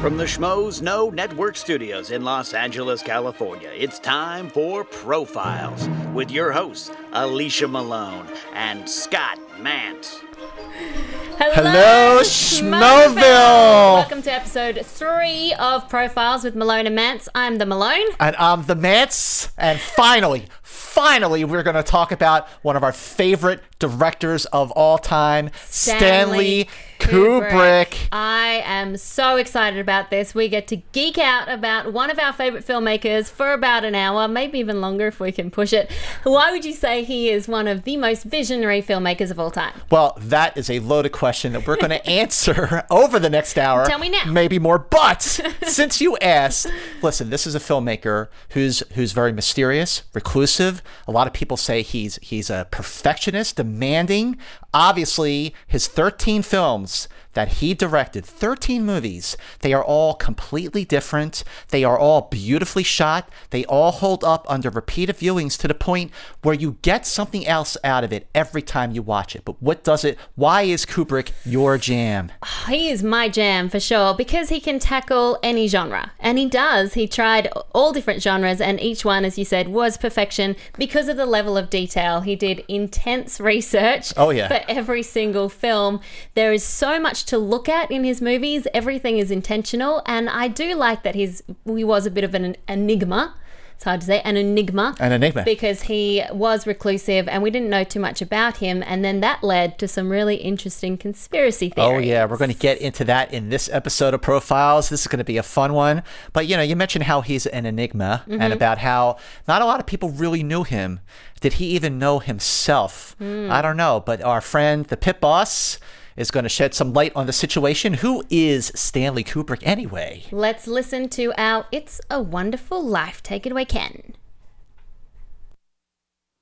From the Schmoes Know Network Studios in Los Angeles, California, it's time for Profiles with your hosts, Alicia Malone and Scott Mantz. Hello, Schmoville. Welcome to episode three of Profiles with Malone and Mantz. I'm the Malone. And I'm the Mantz. And finally, finally, we're going to talk about one of our favorite directors of all time, Stanley, Kubrick. I am so excited about this. We get to geek out about one of our favorite filmmakers for about an hour, maybe even longer if we can push it. Why would you say he is one of the most visionary filmmakers of all time? Well, that is a loaded question that we're going to answer over the next hour. Tell me now. Maybe more. But since you asked, listen, this is a filmmaker who's who's very mysterious, reclusive. A lot of people say he's he's a perfectionist, demanding. Obviously, his 13 films that he directed, 13 movies, they are all completely different. They are all beautifully shot. They all hold up under repeated viewings to the point where you get something else out of it every time you watch it. But what does it? Why is Kubrick your jam? He is my jam for sure because he can tackle any genre. And he does. He tried all different genres, and each one, as you said, was perfection because of the level of detail. He did intense research Oh, yeah. for every single film. There is so much to look at in his movies. Everything is intentional. And I do like that he's he was a bit of an enigma. It's hard to say, an enigma. An enigma. Because he was reclusive and we didn't know too much about him. And then that led to some really interesting conspiracy theories. Oh yeah, we're going to get into that in this episode of Profiles. This is going to be a fun one. But you know, you mentioned how he's an enigma and mm-hmm. about how not a lot of people really knew him. Did he even know himself? Hmm. I don't know, but our friend the pit boss is going to shed some light on the situation. Who is Stanley Kubrick anyway? Let's listen to our It's a Wonderful Life. Take it away, Ken.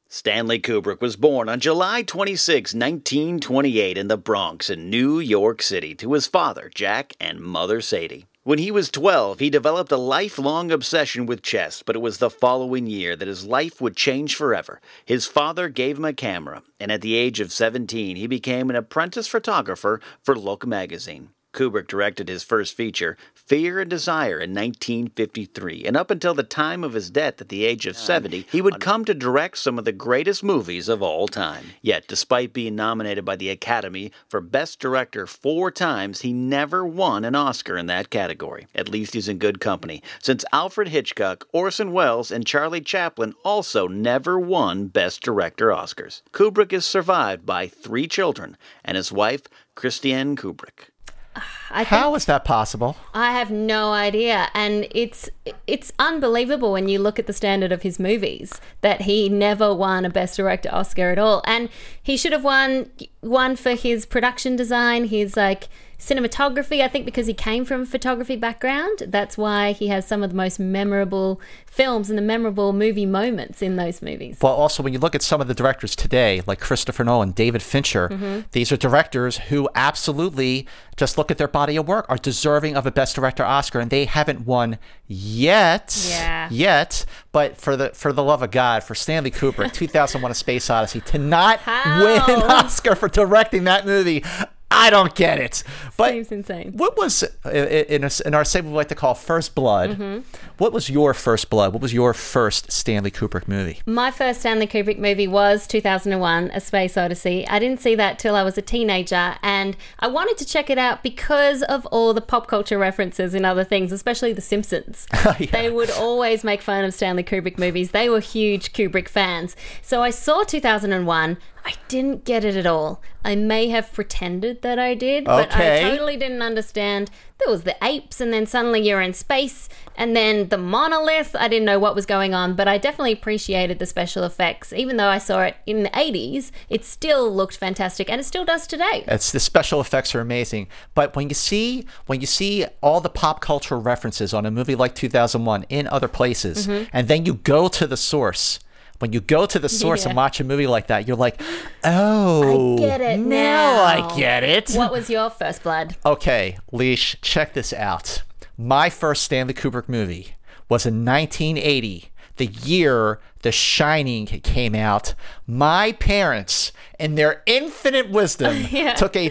Stanley Kubrick was born on July 26, 1928, in the Bronx in New York City to his father, Jack, and mother, Sadie. When he was 12, he developed a lifelong obsession with chess, but it was the following year that his life would change forever. His father gave him a camera, and at the age of 17, he became an apprentice photographer for Look magazine. Kubrick directed his first feature, Fear and Desire, in 1953, and up until the time of his death at the age of 70, he would come to direct some of the greatest movies of all time. Yet, despite being nominated by the Academy for Best Director four times, he never won an Oscar in that category. At least he's in good company, since Alfred Hitchcock, Orson Welles, and Charlie Chaplin also never won Best Director Oscars. Kubrick is survived by three children and his wife, Christiane Kubrick. How is that possible? I have no idea, and it's it's unbelievable when you look at the standard of his movies that he never won a Best Director Oscar at all, and he should have won one for his production design, his like cinematography. I think because he came from a photography background, that's why he has some of the most memorable films and the memorable movie moments in those movies. Well, also when you look at some of the directors today, like Christopher Nolan, David Fincher, mm-hmm. these are directors who absolutely just look at their body of work are deserving of a Best Director Oscar, and they haven't won yet. Yeah. Yet, but for the for the love of God, for Stanley Kubrick, 2001: A Space Odyssey, to not How? win an Oscar for directing that movie. I don't get it. But Seems insane. what was in, a, in our segment we like to call First Blood? Mm-hmm. What was your first blood? What was your first Stanley Kubrick movie? My first Stanley Kubrick movie was 2001 A Space Odyssey. I didn't see that till I was a teenager and I wanted to check it out because of all the pop culture references and other things, especially The Simpsons. Yeah. They would always make fun of Stanley Kubrick movies. They were huge Kubrick fans. So I saw 2001. I didn't get it at all. I may have pretended that I did, but I totally didn't understand. There was the apes, and then suddenly you're in space, and then the monolith. I didn't know what was going on, but I definitely appreciated the special effects. Even though I saw it in the 80s, it still looked fantastic, and it still does today. It's the special effects are amazing, but when you see when you see all the pop culture references on a movie like 2001 in other places, Mm-hmm. and then you go to the source. When you go to the source and watch a movie like that, you're like, "Oh, I get oh, it now. now. I get it." What was your first blood? Okay, Leash, check this out. My first Stanley Kubrick movie was in 1980, the year The Shining came out. My parents, in their infinite wisdom, Yeah. took a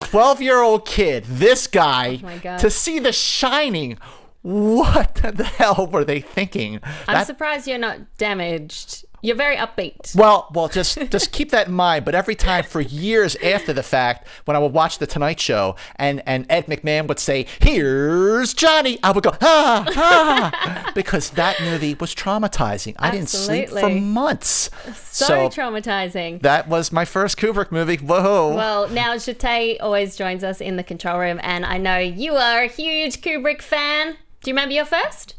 12 year old kid, this guy, Oh to see The Shining. What the hell were they thinking? I'm That- surprised you're not damaged. You're very upbeat. well, well, just just keep that in mind. But every time for years after the fact, when I would watch the Tonight Show and and Ed McMahon would say, "Here's Johnny," I would go, "Ah, ah," because that movie was traumatizing. I didn't sleep for Absolutely. months. So, traumatizing. that was my first Kubrick movie. Whoa! Well, now Jate always joins us in the control room, and I know you are a huge Kubrick fan. Do you remember your first?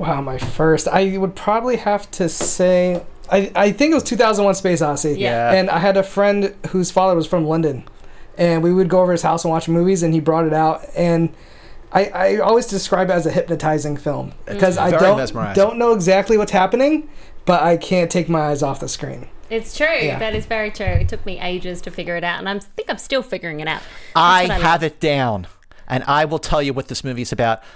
Wow, my first. I would probably have to say. I, I think it was 2001 Space Odyssey. Yeah. And I had a friend whose father was from London. And we would go over his house and watch movies, and he brought it out. And I, I always describe it as a hypnotizing film mm. because I Very don't, mesmerizing. don't know exactly what's happening, but I can't take my eyes off the screen. It's true. Yeah. That is very true. It took me ages to figure it out, and I'm, think I'm still figuring it out. That's I what have love. it down, and I will tell you what this movie is about s-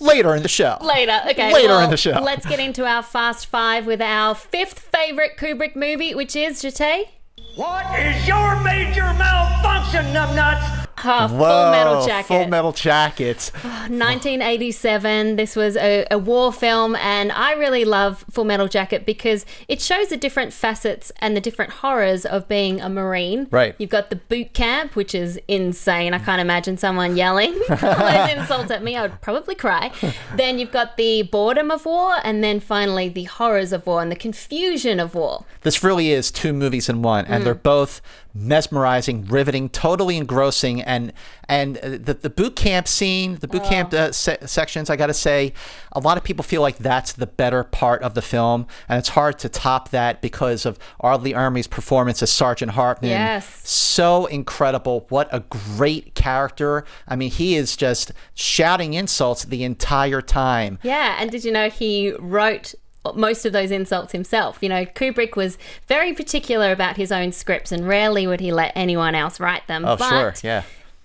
later in the show. Later, okay. Later well, in the show. Let's get into our fast five with our fifth favorite Kubrick movie, which is Jate. What is your major malfunction, numbnuts? Oh, Full Metal Jacket. Full Metal Jacket. 1987. This was a, a war film, and I really love Full Metal Jacket because it shows the different facets and the different horrors of being a Marine. Right. You've got the boot camp, which is insane. I can't imagine someone yelling all those insults at me. I would probably cry. then you've got the boredom of war, and then finally the horrors of war and the confusion of war. This really is two movies in one, and they're both mesmerizing, riveting, totally engrossing, and and uh, the the boot camp scene, the boot camp uh, se- sections. I got to say, a lot of people feel like that's the better part of the film, and it's hard to top that because of R. Lee Ermey's performance as Sergeant Hartman. Yes. so incredible! What a great character! I mean, he is just shouting insults the entire time. Yeah, and did you know he wrote most of those insults himself? You know, Kubrick was very particular about his own scripts, and rarely would he let anyone else write them. Oh, but sure, yeah.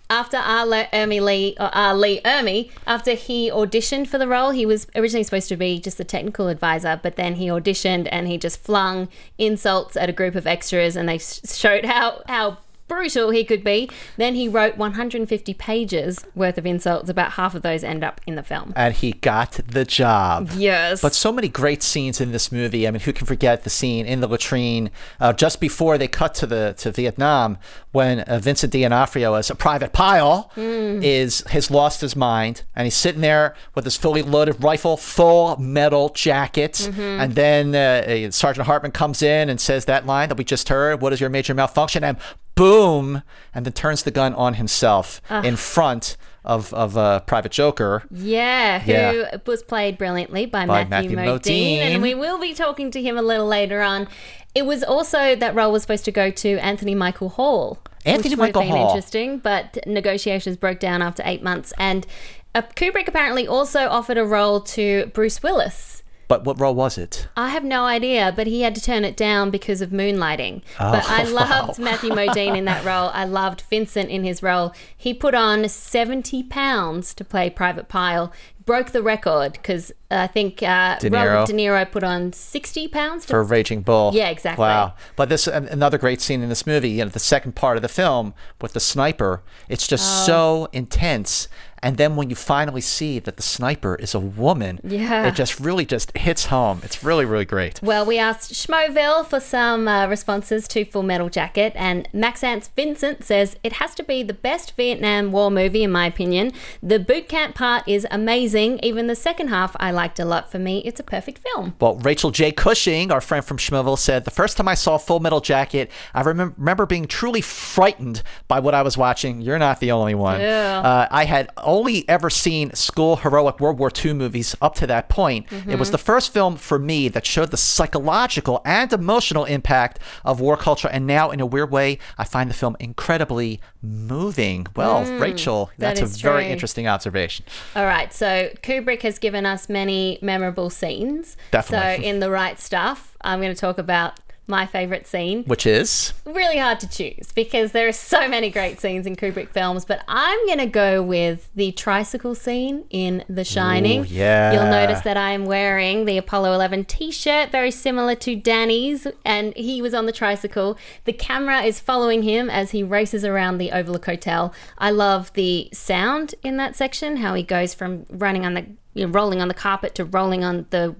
After R. Le- Ermey Lee, or R. Lee Ermey, after he auditioned for the role, he was originally supposed to be just a technical advisor, but then he auditioned and he just flung insults at a group of extras, and they showed how how brutal he could be. Then he wrote 150 pages worth of insults. About half of those end up in the film. And he got the job. Yes. But so many great scenes in this movie. I mean, who can forget the scene in the latrine uh, just before they cut to the to Vietnam when uh, Vincent D'Onofrio as a private pile is has lost his mind and he's sitting there with his fully loaded rifle, full metal jacket, and then uh, uh, Sergeant Hartman comes in and says that line that we just heard. What is your major malfunction? And boom, and then turns the gun on himself in front of of uh, Private Joker. Yeah, who Yeah. was played brilliantly by, By Matthew, Matthew Modine, Modine. and we will be talking to him a little later on. It was also that role was supposed to go to Anthony Michael Hall. Anthony which would Michael have been Hall. interesting, but negotiations broke down after eight months. And uh, Kubrick apparently also offered a role to Bruce Willis. But what role was it? I have no idea, but he had to turn it down because of moonlighting. Oh, but I loved Matthew Modine in that role. I loved Vincent in his role. He put on 70 pounds to play Private Pile. Broke the record because I think uh, De Robert De Niro put on 60 pounds. For Raging Bull. Yeah, exactly. Wow. But this another great scene in this movie, you know, the second part of the film with the sniper. It's just Oh. so intense. And then when you finally see that the sniper is a woman, Yeah. it just really just hits home. It's really really great. Well, we asked Schmoville for some uh, responses to Full Metal Jacket, and Max Ants Vincent says it has to be the best Vietnam War movie, in my opinion. The boot camp part is amazing. amazing. Even the second half I liked a lot. For me, it's a perfect film. Well, Rachel J. Cushing, our friend from Schmoville, said the first time I saw Full Metal Jacket, I remem- remember being truly frightened by what I was watching. You're not the only one. Yeah. Uh, I had only ever seen school heroic World War II movies up to that point. It was the first film for me that showed the psychological and emotional impact of war culture, and now, in a weird way, I find the film incredibly moving. Well, mm, Rachel, that that's a is very true. interesting observation. All right, so Kubrick has given us many memorable scenes. Definitely. So in the right stuff, I'm going to talk about my favorite scene. Which is Really hard to choose because there are so many great scenes in Kubrick films, but I'm going to go with the tricycle scene in The Shining. Ooh, yeah. You'll notice that I am wearing the Apollo 11 t-shirt, very similar to Danny's, and he was on the tricycle. The camera is following him as he races around the Overlook Hotel. I love the sound in that section, how he goes from running on the you know, rolling on the carpet to rolling on the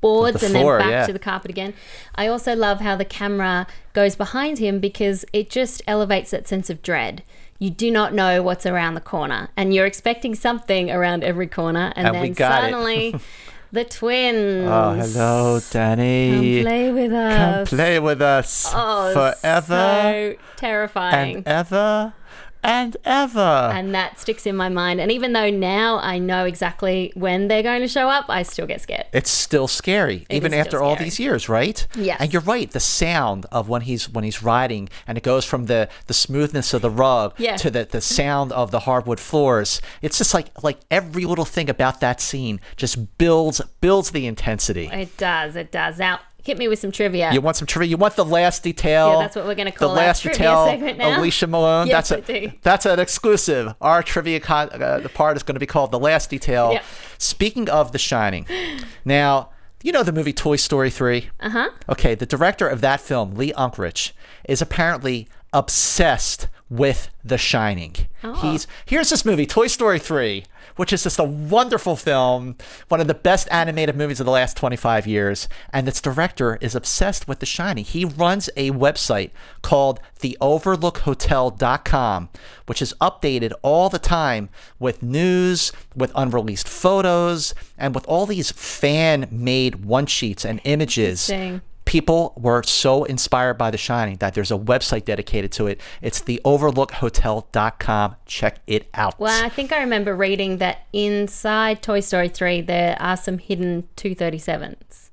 boards The and floor, then back yeah. to the carpet again. I also love how the camera goes behind him because it just elevates that sense of dread. You do not know what's around the corner, and you're expecting something around every corner, and, And then suddenly the twins. Oh, hello, Danny. Come play with us. Come play with us Oh, forever So terrifying. and ever and ever. and that sticks in my mind. And even though now I know exactly when they're going to show up, I still get scared. it's still scary, even is still after all these years, right? Yes. And you're right. The sound of when he's when he's riding, and it goes from the the smoothness of the rug Yeah. to the the sound of the hardwood floors. It's just like like every little thing about that scene just builds builds the intensity. It does. It does. Now, hit me with some trivia. You want some trivia? You want the last detail? Yeah, that's what we're gonna call the last detail. segment now. Alicia Malone. Yes, that's a that's an exclusive. Our trivia con- uh, the part is going to be called the last detail. Yep. Speaking of The Shining, now you know the movie Toy Story three. Uh Uh-huh. Okay, the director of that film, Lee Unkrich, is apparently obsessed with The Shining. Oh. He's here's this movie, Toy Story 3, which is just a wonderful film, one of the best animated movies of the last 25 years, and its director is obsessed with The Shining. He runs a website called theoverlookhotel.com, which is updated all the time with news, with unreleased photos, and with all these fan-made one-sheets and images. People were so inspired by The Shining that there's a website dedicated to it. It's theoverlookhotel.com. Check it out. Well, I think I remember reading that inside Toy Story 3 there are some hidden 237s,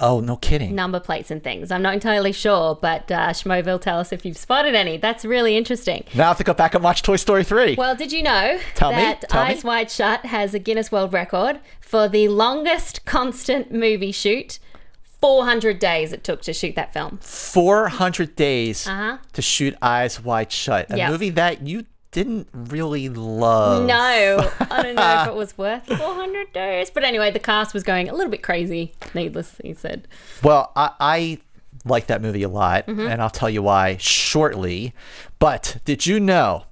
oh, no kidding. number plates and things. I'm not entirely sure, but uh, Schmoville, tell us if you've spotted any. That's really interesting. Now I have to go back and watch Toy Story 3. Well, did you know Tell me, that tell me. Eyes Wide Shut has a Guinness World Record for the longest constant movie shoot? 400 days it took to shoot that film. 400 days Uh-huh. to shoot Eyes Wide Shut. A Yep. movie that you didn't really love. No, I don't know if it was worth 400 days. But anyway, the cast was going a little bit crazy, needlessly said. Well, I, I like that movie a lot, Mm-hmm. and I'll tell you why shortly. But did you know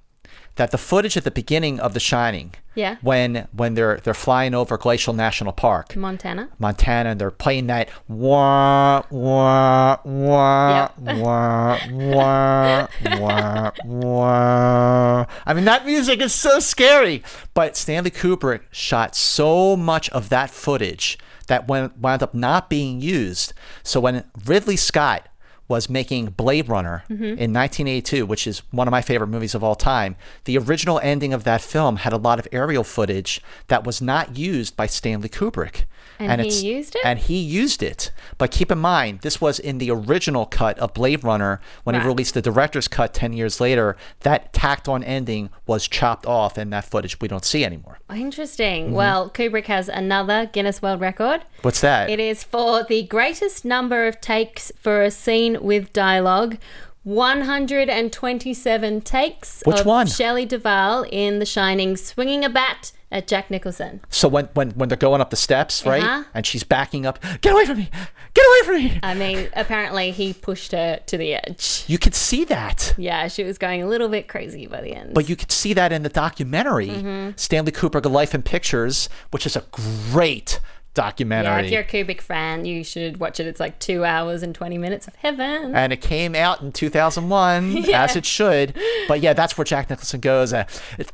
that the footage at the beginning of The Shining, Yeah. when when they're they're flying over Glacier National Park, Montana. Montana, and they're playing that wah wah wah Yep. wah wah wah wah. I mean, that music is so scary. But Stanley Kubrick shot so much of that footage that when wound up not being used. So when Ridley Scott was making Blade Runner mm-hmm. in 1982, which is one of my favorite movies of all time. The original ending of that film had a lot of aerial footage that was not used by Stanley Kubrick. And he it's- used it? And he used it. But keep in mind, this was in the original cut of Blade Runner when Right. he released the director's cut 10 years later. That tacked on ending was chopped off, and that footage we don't see anymore. Interesting. Mm-hmm. Well, Kubrick has another Guinness World Record. What's that? It is for the greatest number of takes for a scene with dialogue. 127 takes Which of one? Shelley Duvall in The Shining swinging a bat at Jack Nicholson. so when, when, when they're going up the steps, right? Uh-huh. And she's backing up, get away from me! Get away from me! I mean, apparently he pushed her to the edge. You could see that. Yeah, she was going a little bit crazy by the end. But you could see that in the documentary, Mm-hmm. Stanley Kubrick, Life in Pictures, which is a great documentary. Yeah, if you're a Kubrick fan, you should watch it. It's like two hours and 20 minutes of heaven. and it came out in 2001 as it should but yeah that's where jack nicholson goes uh,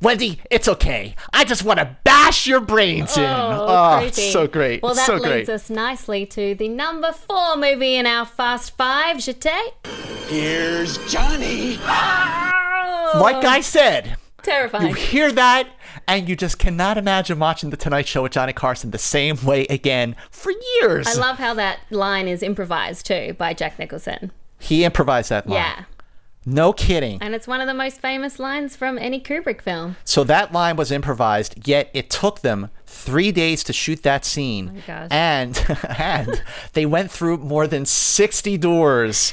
wendy it's okay i just want to bash your brains in Oh, it's creepy. so great Well, that so leads great us nicely to the number four movie in our Fast Five, Jete. Here's Johnny. like i said Terrifying. you hear that and you just cannot imagine watching the tonight show with johnny carson the same way again for years I love how that line is improvised too by Jack Nicholson. he improvised that line Yeah. no kidding And it's one of the most famous lines from any Kubrick film. So that line was improvised, yet it took them three days to shoot that scene. Oh my gosh. And and they went through more than sixty doors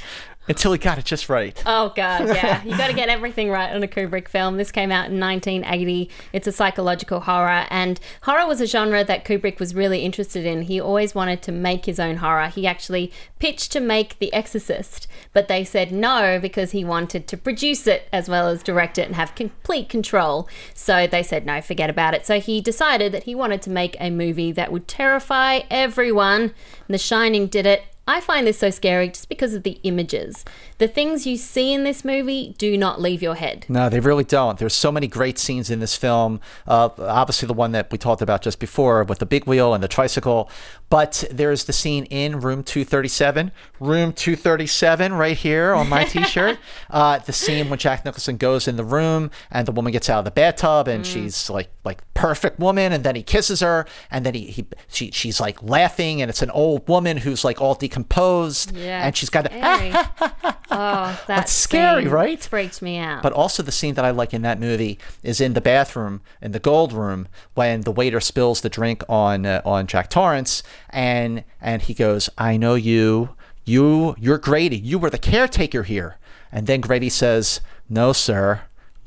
until he got it just right. Oh god, yeah. You got to get everything right on a Kubrick film. This came out in 1980. It's a psychological horror and horror was a genre that Kubrick was really interested in. He always wanted to make his own horror. He actually pitched to make The Exorcist, but they said no because he wanted to produce it as well as direct it and have complete control. So they said no, forget about it. So he decided that he wanted to make a movie that would terrify everyone. The Shining did it. I find this so scary just because of the images. The things you see in this movie do not leave your head. No, they really don't. There's so many great scenes in this film. Uh, obviously, the one that we talked about just before with the big wheel and the tricycle. But there's the scene in room 237. Room 237, right here on my t shirt. uh, the scene when Jack Nicholson goes in the room and the woman gets out of the bathtub and she's like, like perfect woman. And then he kisses her and then he, he she, she's like laughing and it's an old woman who's like all decomposed. Yeah, And she's got a. oh, that That's scary, right? Freaked me out. But also the scene that I like in that movie is in the bathroom in the gold room when the waiter spills the drink on uh, on Jack Torrance and and he goes, "I know you. You you're Grady. You were the caretaker here." And then Grady says, "No, sir.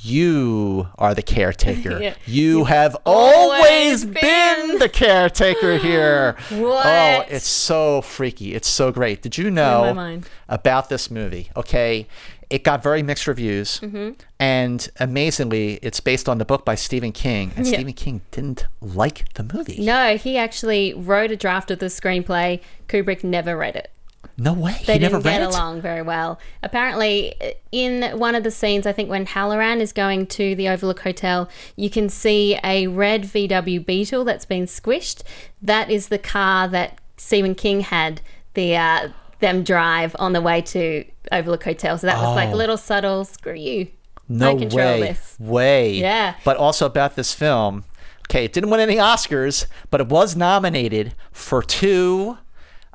You are the caretaker. Yeah. You have always been the caretaker here." what? Oh, it's so freaky. It's so great. Did you know about this movie? Okay. It got very mixed reviews. Mm-hmm. And amazingly, it's based on the book by Stephen King. And Yeah. Stephen King didn't like the movie. no, he actually wrote a draft of the screenplay. Kubrick never read it. No way. They he never didn't get it. along very well. Apparently, in one of the scenes, I think when Halloran is going to the Overlook Hotel, you can see a red VW Beetle that's been squished. That is the car that Stephen King had the uh, them drive on the way to Overlook Hotel. So that was like a little subtle. Screw you. No way. this. Way. Yeah. But also about this film. Okay, it didn't win any Oscars, but it was nominated for two.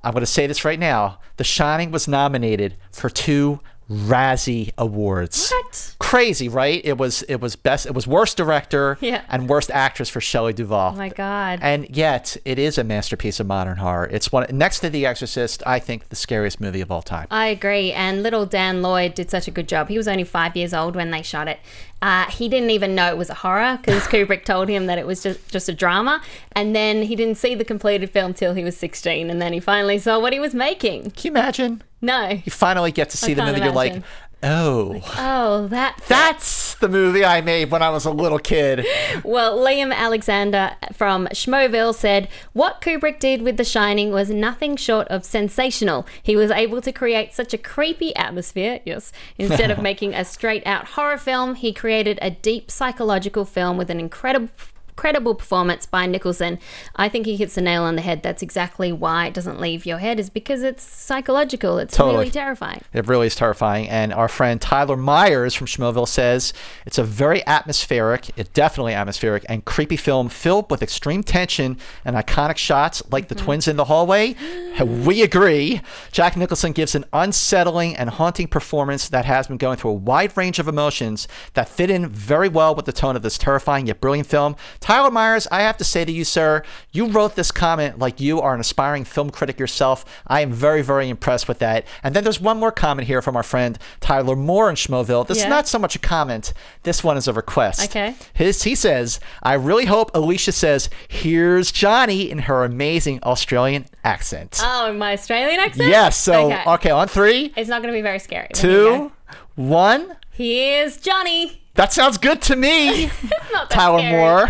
I'm going to say this right now. The Shining was nominated for two Razzie Awards. What? Crazy, right? It was it was best it was worst director Yeah. and worst actress for Shelley Duvall. Oh my God. And yet, it is a masterpiece of modern horror. It's one next to The Exorcist. I think the scariest movie of all time. I agree. And little Dan Lloyd did such a good job. He was only five years old when they shot it. Uh, he didn't even know it was a horror because Kubrick told him that it was just, just a drama. And then he didn't see the completed film till he was 16. And then he finally saw what he was making. Can you imagine? No. You finally get to see the can't movie. You're like, oh, Oh, that. that's the movie I made when I was a little kid. Well, Liam Alexander from Schmoville said, What Kubrick did with The Shining was nothing short of sensational. He was able to create such a creepy atmosphere, yes. Instead of making a straight out horror film, he created a deep psychological film with an incredible. Credible performance by Nicholson. I think he hits the nail on the head. That's exactly why it doesn't leave your head, is because it's psychological. It's Totally. really terrifying. It really is terrifying. And our friend Tyler Myers from Schmoville says it's a very atmospheric, it definitely atmospheric and creepy film filled with extreme tension and iconic shots like the mm-hmm. twins in the hallway. We agree. Jack Nicholson gives an unsettling and haunting performance that has been going through a wide range of emotions that fit in very well with the tone of this terrifying yet brilliant film. Tyler Myers, I have to say to you, sir, you wrote this comment like you are an aspiring film critic yourself. I am very, very impressed with that. And then there's one more comment here from our friend Tyler Moore in Schmoville. This is not so much a comment. This one is a request. Okay. His he says, I really hope Alicia says, "Here's Johnny" in her amazing Australian accent. Oh, my Australian accent? yes. So Okay. okay. on three, It's not going to be very scary. but here you go. two, one. Here's Johnny. That sounds good to me. Not that Tyler scary. Moore.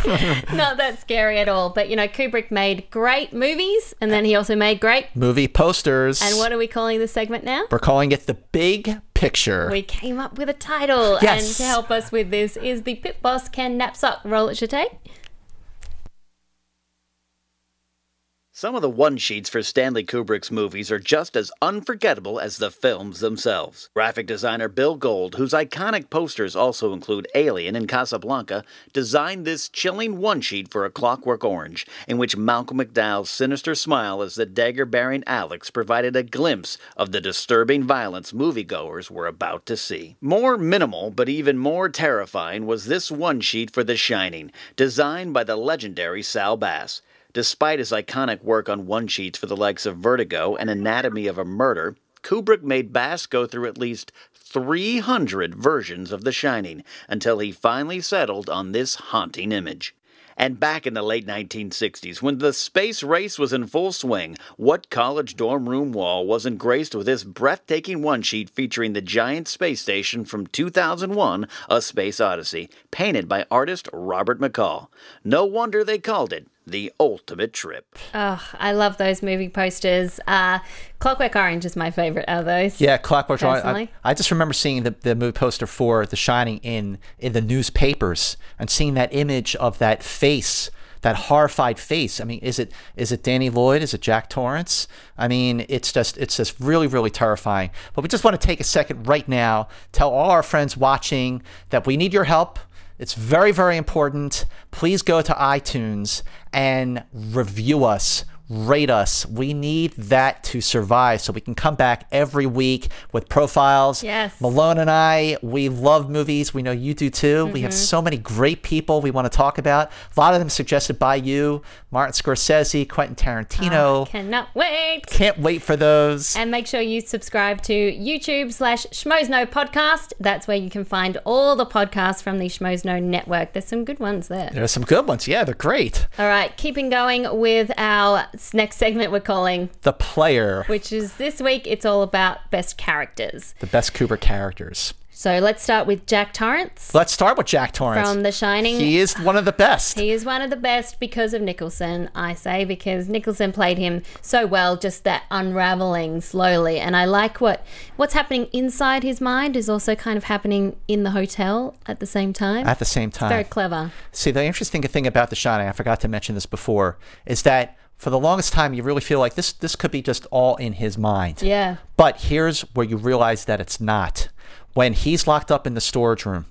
Not that scary at all. But you know, Kubrick made great movies, and then he also made great. Movie posters. And what are we calling this segment now? We're calling it the big picture. We came up with a title, Yes. and to help us with this is the Pit Boss Ken Napzok Roll It Should Take. Some of the one sheets for Stanley Kubrick's movies are just as unforgettable as the films themselves. Graphic designer Bill Gold, whose iconic posters also include Alien and Casablanca, designed this chilling one sheet for A Clockwork Orange, in which Malcolm McDowell's sinister smile as the dagger bearing Alex provided a glimpse of the disturbing violence moviegoers were about to see. More minimal, but even more terrifying, was this one sheet for The Shining, designed by the legendary Saul Bass. Despite his iconic work on one sheets for the likes of Vertigo and Anatomy of a Murder, Kubrick made Bass go through at least 300 versions of The Shining until he finally settled on this haunting image. And back in the late 1960s, when the space race was in full swing, what college dorm room wall wasn't graced with this breathtaking one sheet featuring the giant space station from 2001, A Space Odyssey, painted by artist Robert McCall? No wonder they called it the ultimate trip. Oh, I love those movie posters. Uh, Clockwork Orange is my favorite of those. Yeah, Clockwork Orange. I, I just remember seeing the, the movie poster for The Shining in in the newspapers and seeing that image of that face, that horrified face. I mean, is it is it Danny Lloyd? Is it Jack Torrance? I mean, it's just it's just really really terrifying. But we just want to take a second right now, tell all our friends watching that we need your help. It's very, very important. Please go to iTunes and review us, rate us. We need that to survive so we can come back every week with profiles. Yes. Malone and I, we love movies. We know you do too. We have mm-hmm. so many great people we want to talk about. A lot of them suggested by you Martin Scorsese, Quentin Tarantino. Oh, cannot wait. Can't wait for those. And make sure you subscribe to YouTube slash Schmoes Know podcast. That's where you can find all the podcasts from the Schmoes Know network. There's some good ones there. There's some good ones. Yeah, they're great. All right, keeping going with our next segment we're calling, The Player, which is this week, it's all about best characters. the best Kubrick characters. So let's start with Jack Torrance Let's start with Jack Torrance. from The Shining. He is one of the best. He is one of the best because of Nicholson, I say, because Nicholson played him so well, just that unraveling slowly. And I like what what's happening inside his mind is also kind of happening in the hotel at the same time. At the same time. Very clever. See, the interesting thing about The Shining, I forgot to mention this before, is that for the longest time you really feel like this this could be just all in his mind. Yeah. But here's where you realize that it's not. When he's locked up in the storage room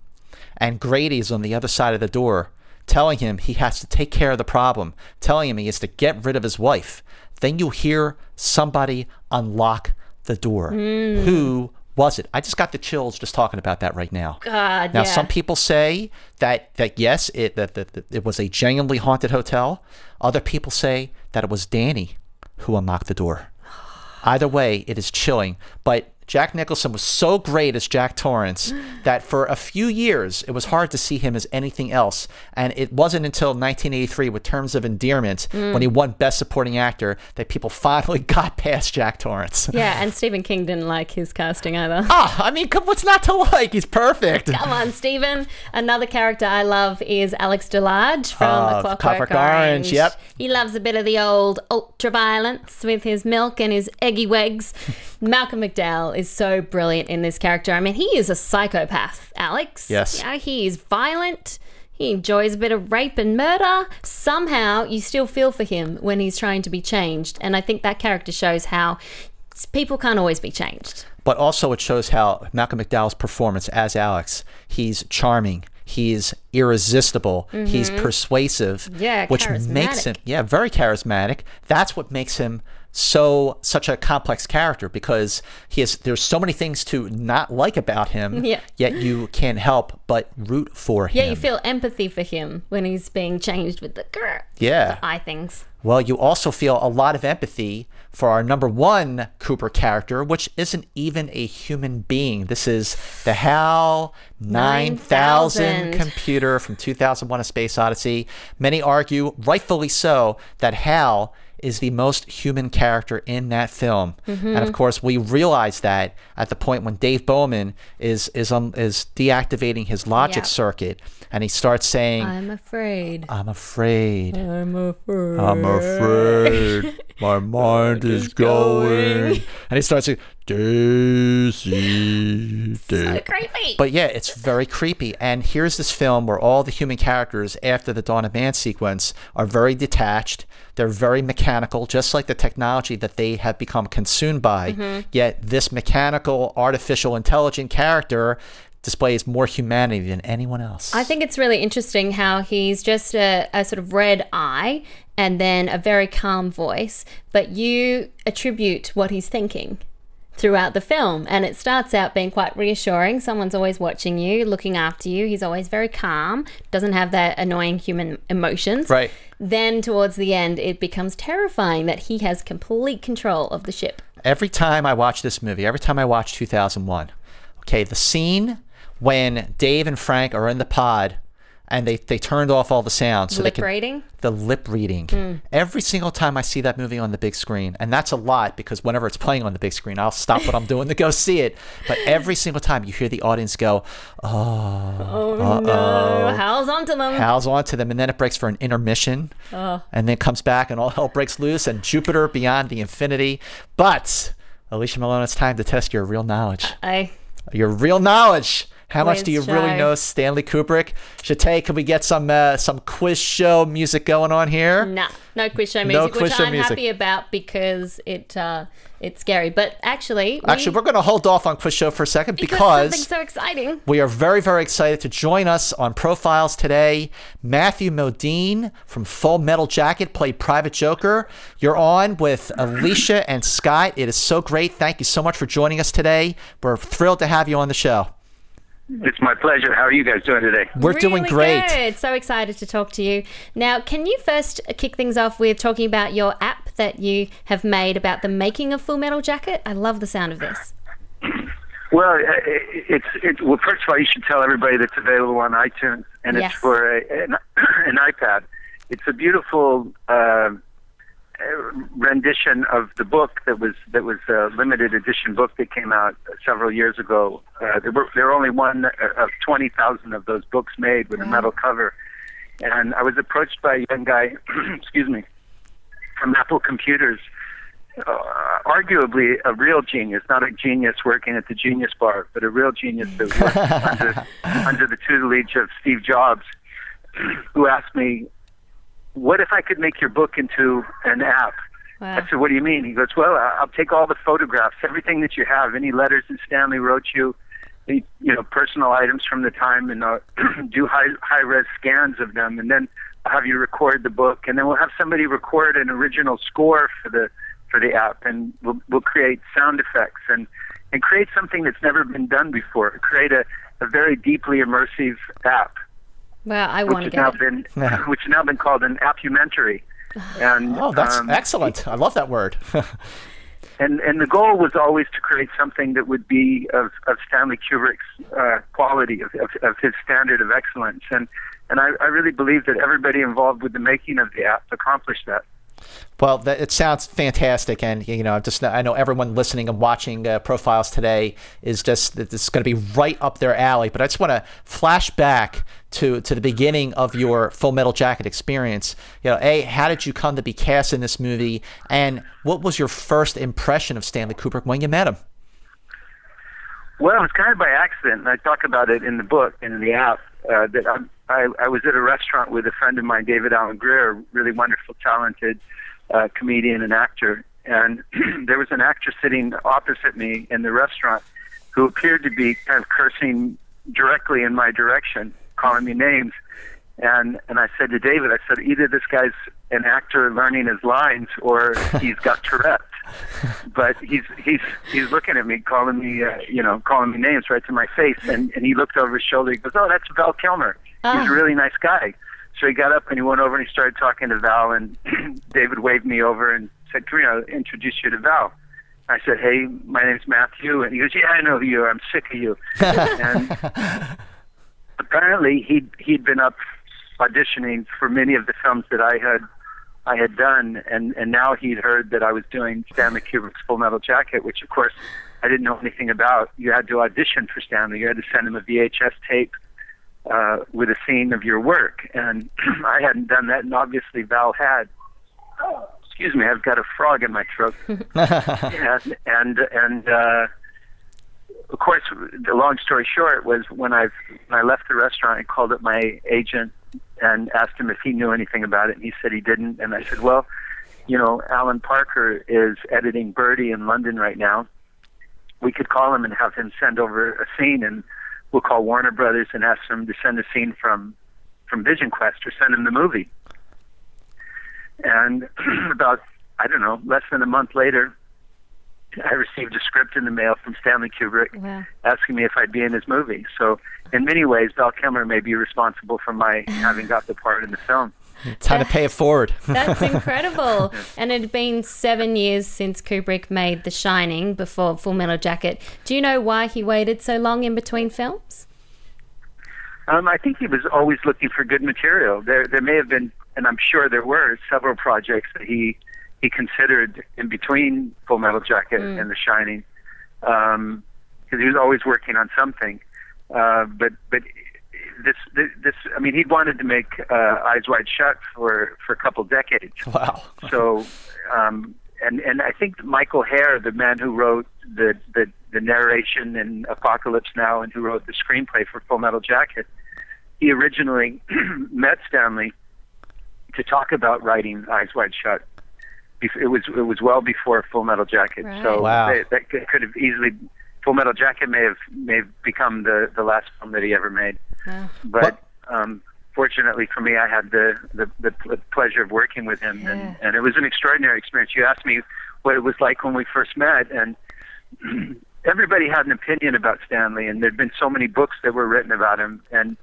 and Grady's on the other side of the door telling him he has to take care of the problem, telling him he has to get rid of his wife, then you hear somebody unlock the door. Hmm. Who was it? I just got the chills just talking about that right now. God, Now, yeah. some people say that that yes, it that, that, that it was a genuinely haunted hotel. Other people say that it was Danny who unlocked the door. Either way, it is chilling. But Jack Nicholson was so great as Jack Torrance that for a few years it was hard to see him as anything else. And it wasn't until 1983, with Terms of Endearment, when he won Best Supporting Actor, that people finally got past Jack Torrance. Yeah, and Stephen King didn't like his casting either. Ah, I mean, what's not to like? He's perfect. Come on, Stephen. Another character I love is Alex DeLarge from A Clockwork, Clockwork Orange. Orange, yep. He loves a bit of the old ultra violence with his milk and his eggy wigs. Malcolm McDowell is so brilliant in this character. I mean, he is a psychopath, Alex. Yes. Yeah, he is violent. He enjoys a bit of rape and murder. Somehow, you still feel for him when he's trying to be changed. And I think that character shows how people can't always be changed. but also it shows how Malcolm McDowell's performance as Alex, he's charming, he's irresistible, he's persuasive, Mm-hmm. Yeah, which makes him yeah, very charismatic. That's what makes him so such a complex character because he has there's so many things to not like about him, Yeah. yet you can't help but root for him. Yeah, you feel empathy for him when he's being changed with the grr, Yeah. the eye things. Well, you also feel a lot of empathy for our number one Cooper character, which isn't even a human being. This is the HAL 9000 9000. computer from 2001 A Space Odyssey. Many argue, rightfully so, that HAL is the most human character in that film, Mm-hmm. and of course we realize that at the point when Dave Bowman is is um, is deactivating his logic circuit, and he starts saying, I'm afraid. "I'm afraid." I'm afraid. I'm afraid. My mind is going. And he starts saying, Daisy, Daisy. Creepy. But yeah, it's very creepy. And here's this film where all the human characters after the Dawn of Man sequence are very detached. They're very mechanical, just like the technology that they have become consumed by. Mm-hmm. Yet this mechanical, artificial, intelligent character displays more humanity than anyone else. I think it's really interesting how he's just a, a sort of red eye and then a very calm voice, but you attribute what he's thinking throughout the film. And it starts out being quite reassuring. Someone's always watching you, looking after you. He's always very calm, doesn't have that annoying human emotions. Right. Then towards the end, it becomes terrifying that he has complete control of the ship. every time I watch this movie, every time I watch 2001, okay, the scene when Dave and Frank are in the pod and they, they turned off all the sounds so Lip they could reading? the lip reading. Hmm. Every single time I see that movie on the big screen, and that's a lot because whenever it's playing on the big screen, I'll stop what I'm doing to go see it. But every single time you hear the audience go, Oh, oh no. HAL's onto them? HAL's onto them, and then it breaks for an intermission, oh. and then comes back, and all hell breaks loose, and Jupiter beyond the infinity. But Alicia Malone, it's time to test your real knowledge. I Your real knowledge. How much do you really know Stanley Kubrick? Shatay, can we get some uh, some quiz show music going on here? Nah, no quiz show music, No quiz which show I'm music. happy about because it uh, it's scary. But actually, we, Actually, we're going to hold off on quiz show for a second because, because something so exciting. we are very, very excited to join us on Profiles today. Matthew Modine from Full Metal Jacket played Private Joker. You're on with Alicia and Scott. It is so great. Thank you so much for joining us today. We're thrilled to have you on the show. It's my pleasure. How are you guys doing today? We're doing great. Good. So excited to talk to you. Now, can you first kick things off with talking about your app that you have made about the making of Full Metal Jacket? I love the sound of this. Well, uh, it's it, well. First of all, you should tell everybody that's available on iTunes, and Yes. it's for a, an, an iPad. It's a beautiful uh, rendition of the book that was that was a limited edition book that came out several years ago. Uh, there were there were only one of twenty thousand of those books made with a metal cover, and I was approached by a young guy, excuse me, from Apple Computers uh, arguably a real genius, not a genius working at the Genius Bar, but a real genius that worked under, under the tutelage of Steve Jobs, who asked me, "What if I could make your book into an app?" Wow. I said, "What do you mean?" He goes, "Well, I'll take all the photographs, everything that you have, any letters that Stanley wrote you." the, You know, personal items from the time, and uh, do high high res scans of them, and then I'll have you record the book, and then we'll have somebody record an original score for the for the app, and we'll we'll create sound effects and and create something that's never been done before. Create a, a very deeply immersive app, Well, I want to has now get it. been Yeah. which has now been called an appumentary. And Oh, that's um, excellent. I love that word. and and the goal was always to create something that would be of, of Stanley Kubrick's uh, quality, of, of, of his standard of excellence, and and I, I really believe that everybody involved with the making of the app accomplished that. Well, that, it sounds fantastic, and you know, just I know everyone listening and watching uh, profiles today is just is going to be right up their alley. But I just want to flash back to to the beginning of your Full Metal Jacket experience. You know, a how did you come to be cast in this movie, and what was your first impression of Stanley Kubrick when you met him? Well, it's kind of by accident, and I talk about it in the book and in the app. Uh, that I, I, I was at a restaurant with a friend of mine, David Alan Grier, a really wonderful, talented uh, comedian and actor. And there was an actor sitting opposite me in the restaurant who appeared to be kind of cursing directly in my direction, calling me names. And and I said to David, I said either this guy's an actor learning his lines or he's got Tourette. but he's he's he's looking at me, calling me uh, you know calling me names right to my face, and and he looked over his shoulder. He goes, "Oh, that's Val Kilmer. He's a ah. really nice guy." So he got up and he went over and he started talking to Val, and David waved me over and said, "Come here, I'll introduce you to Val." I said, "Hey, my name's Matthew," and he goes, "Yeah, I know who you are. I'm sick of you." and apparently, he he'd been up auditioning for many of the films that I had I had done, and and now he'd heard that I was doing Stanley Kubrick's Full Metal Jacket, which of course I didn't know anything about. You had to audition for Stanley. You had to send him a VHS tape uh, with a scene of your work, and I hadn't done that, and obviously Val had. Excuse me, I've got a frog in my throat. and and and uh, of course, the long story short was when I when I left the restaurant, I called up my agent and asked him if he knew anything about it, and he said he didn't. And I said, well, you know, Alan Parker is editing Birdy in London right now. We could call him and have him send over a scene, and we'll call Warner Brothers and ask them to send a scene from from Vision Quest or send him the movie. And about I don't know, less than a month later, I received a script in the mail from Stanley Kubrick Wow. asking me if I'd be in his movie. So, in many ways, Val Kilmer may be responsible for my having got the part in the film. Time to pay it forward. That's incredible. and it had been seven years since Kubrick made The Shining before Full Metal Jacket. Do you know why he waited so long in between films? Um, I think he was always looking for good material. There, there may have been, and I'm sure there were several projects that he he considered in between Full Metal Jacket and The Shining, because he was always working on something. Uh, but but this, this this I mean he wanted to make uh, Eyes Wide Shut for for a couple decades. Wow. So, um, and and I think Michael Herr, the man who wrote the the, the narration in Apocalypse Now and who wrote the screenplay for Full Metal Jacket, he originally met Stanley to talk about writing Eyes Wide Shut. It was it was well before Full Metal Jacket, Right. so Wow. they, that could could have easily Full Metal Jacket may have may have become the the last film that he ever made. Wow. But um, fortunately for me, I had the the, the pleasure of working with him, Yeah. and, and it was an extraordinary experience. You asked me what it was like when we first met, and everybody had an opinion about Stanley, and there'd been so many books that were written about him, and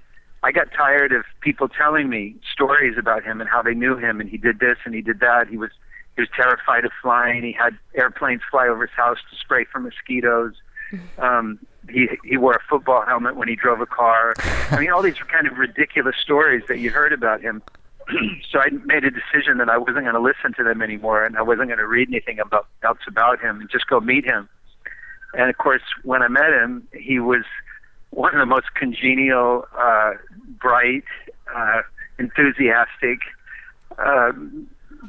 I got tired of people telling me stories about him and how they knew him, and he did this and he did that. He was he was terrified of flying. He had airplanes fly over his house to spray for mosquitoes. Um, he he wore a football helmet when he drove a car. I mean, all these kind of ridiculous stories that you heard about him. so I made a decision that I wasn't going to listen to them anymore, and I wasn't going to read anything about else about him, and just go meet him. And of course, when I met him, he was one of the most congenial, uh, bright, uh, enthusiastic, uh,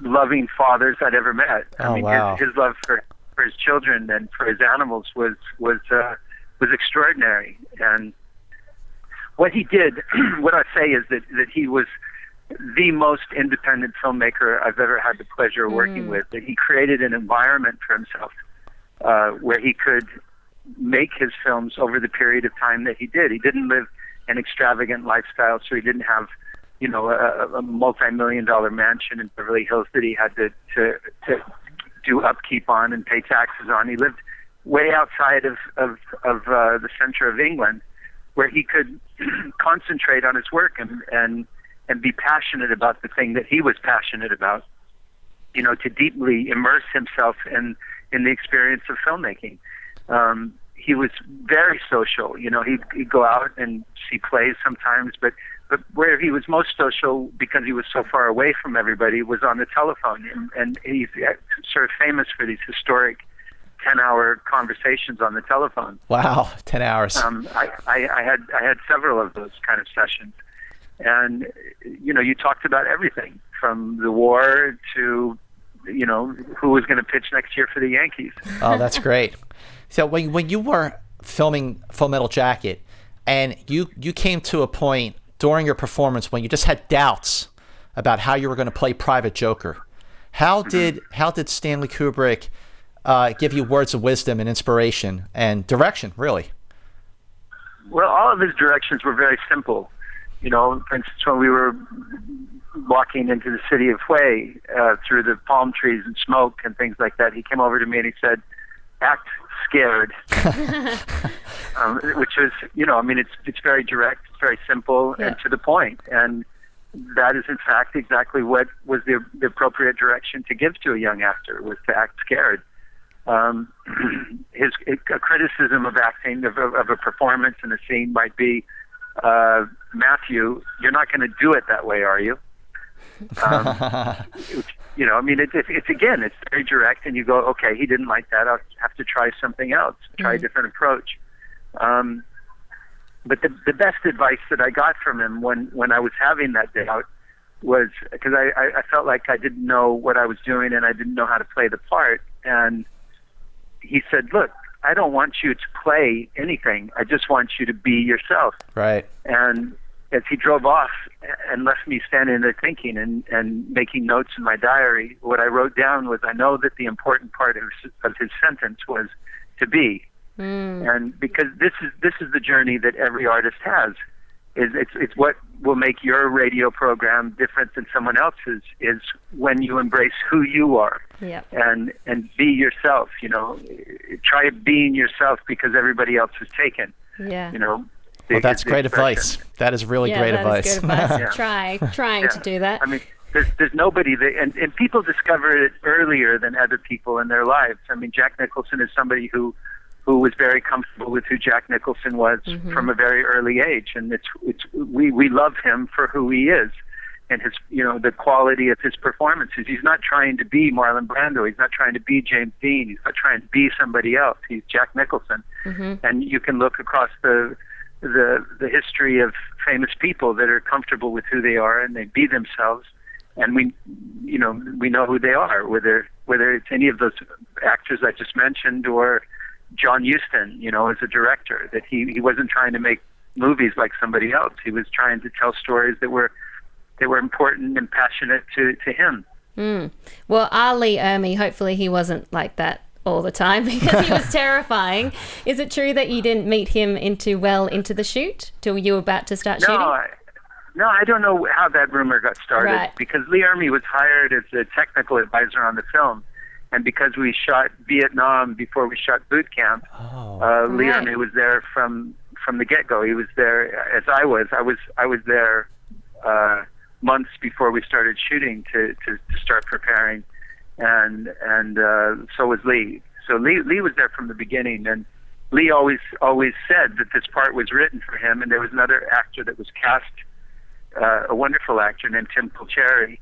loving fathers I'd ever met. I Oh, mean, wow. his, his love for, for his children and for his animals was was uh, was extraordinary. And what he did, what I say is that that he was the most independent filmmaker I've ever had the pleasure of working with. That he created an environment for himself uh, where he could make his films over the period of time that he did. He didn't live an extravagant lifestyle, so he didn't have, you know, a, a multi-million dollar mansion in Beverly Hills that he had to, to to do upkeep on and pay taxes on. He lived way outside of of, of uh, the center of England, where he could concentrate on his work and and and be passionate about the thing that he was passionate about. You know, to deeply immerse himself in in the experience of filmmaking. Um, he was very social. You know, he'd, he'd go out and see plays sometimes, but but where he was most social because he was so far away from everybody was on the telephone, and, and he's uh, sort of famous for these historic ten-hour conversations on the telephone. Wow. 10 hours. Um, I, I, I had I had several of those kind of sessions, and you know, you talked about everything from the war to you know who was going to pitch next year for the Yankees. Oh, that's great. So when when you were filming Full Metal Jacket, and you you came to a point during your performance when you just had doubts about how you were going to play Private Joker, how did how did Stanley Kubrick uh, give you words of wisdom and inspiration and direction? Really? Well, all of his directions were very simple. You know, for instance, when we were walking into the city of Hue uh, through the palm trees and smoke and things like that, he came over to me and he said, "Act scared," um, which was, you know, I mean, it's it's very direct, it's very simple, and to the point, and that is in fact exactly what was the, the appropriate direction to give to a young actor was to act scared um, his a criticism of acting of, of, of a performance in a scene might be uh, Matthew, you're not going to do it that way, are you? Um, you know, I mean, it, it, it's again, it's very direct, and you go, okay, he didn't like that. I'll have to try something else, try a different approach. Um, but the the best advice that I got from him when when I was having that doubt was because I, I I felt like I didn't know what I was doing and I didn't know how to play the part, and he said, look. I don't want you to play anything. I just want you to be yourself. Right. And as he drove off and left me standing there thinking and, and making notes in my diary, what I wrote down was I know that the important part of, of his sentence was to be. Hmm. And because this is this is the journey that every artist has, is it's it's what will make your radio program different than someone else's is when you embrace who you are Yep. and and be yourself. You know, try being yourself because everybody else is taken. Yeah. You know. Well, that's great expression. advice. That is really yeah, great that advice. is good advice. Yeah. Try, trying to do that. I mean, there's there's nobody that and, and people discover it earlier than other people in their lives. I mean, Jack Nicholson is somebody who who was very comfortable with who Jack Nicholson was mm-hmm. from a very early age, and it's it's we we love him for who he is and his you know the quality of his performances. He's not trying to be Marlon Brando. He's not trying to be James Dean. He's not trying to be somebody else. He's Jack Nicholson, mm-hmm. and you can look across the the the history of famous people that are comfortable with who they are and they be themselves and we you know we know who they are whether whether it's any of those actors I just mentioned or John Huston you know as a director that he he wasn't trying to make movies like somebody else he was trying to tell stories that were that were important and passionate to to him hmm. Well, R. Lee Ermey, hopefully he wasn't like that all the time because he was terrifying. Is it true that you didn't meet him into well into the shoot till you were about to start No, shooting? I, no, I don't know how that rumor got started Right. because Lee Ermey was hired as a technical advisor on the film, and because we shot Vietnam before we shot Boot Camp, uh, Lee Right. Was there from from the get go. He was there as I was. I was I was there uh, months before we started shooting to to, to start preparing, and and uh, so was Lee. So Lee Lee was there from the beginning, and Lee always always said that this part was written for him, and there was another actor that was cast, uh, a wonderful actor named Tim Colceri,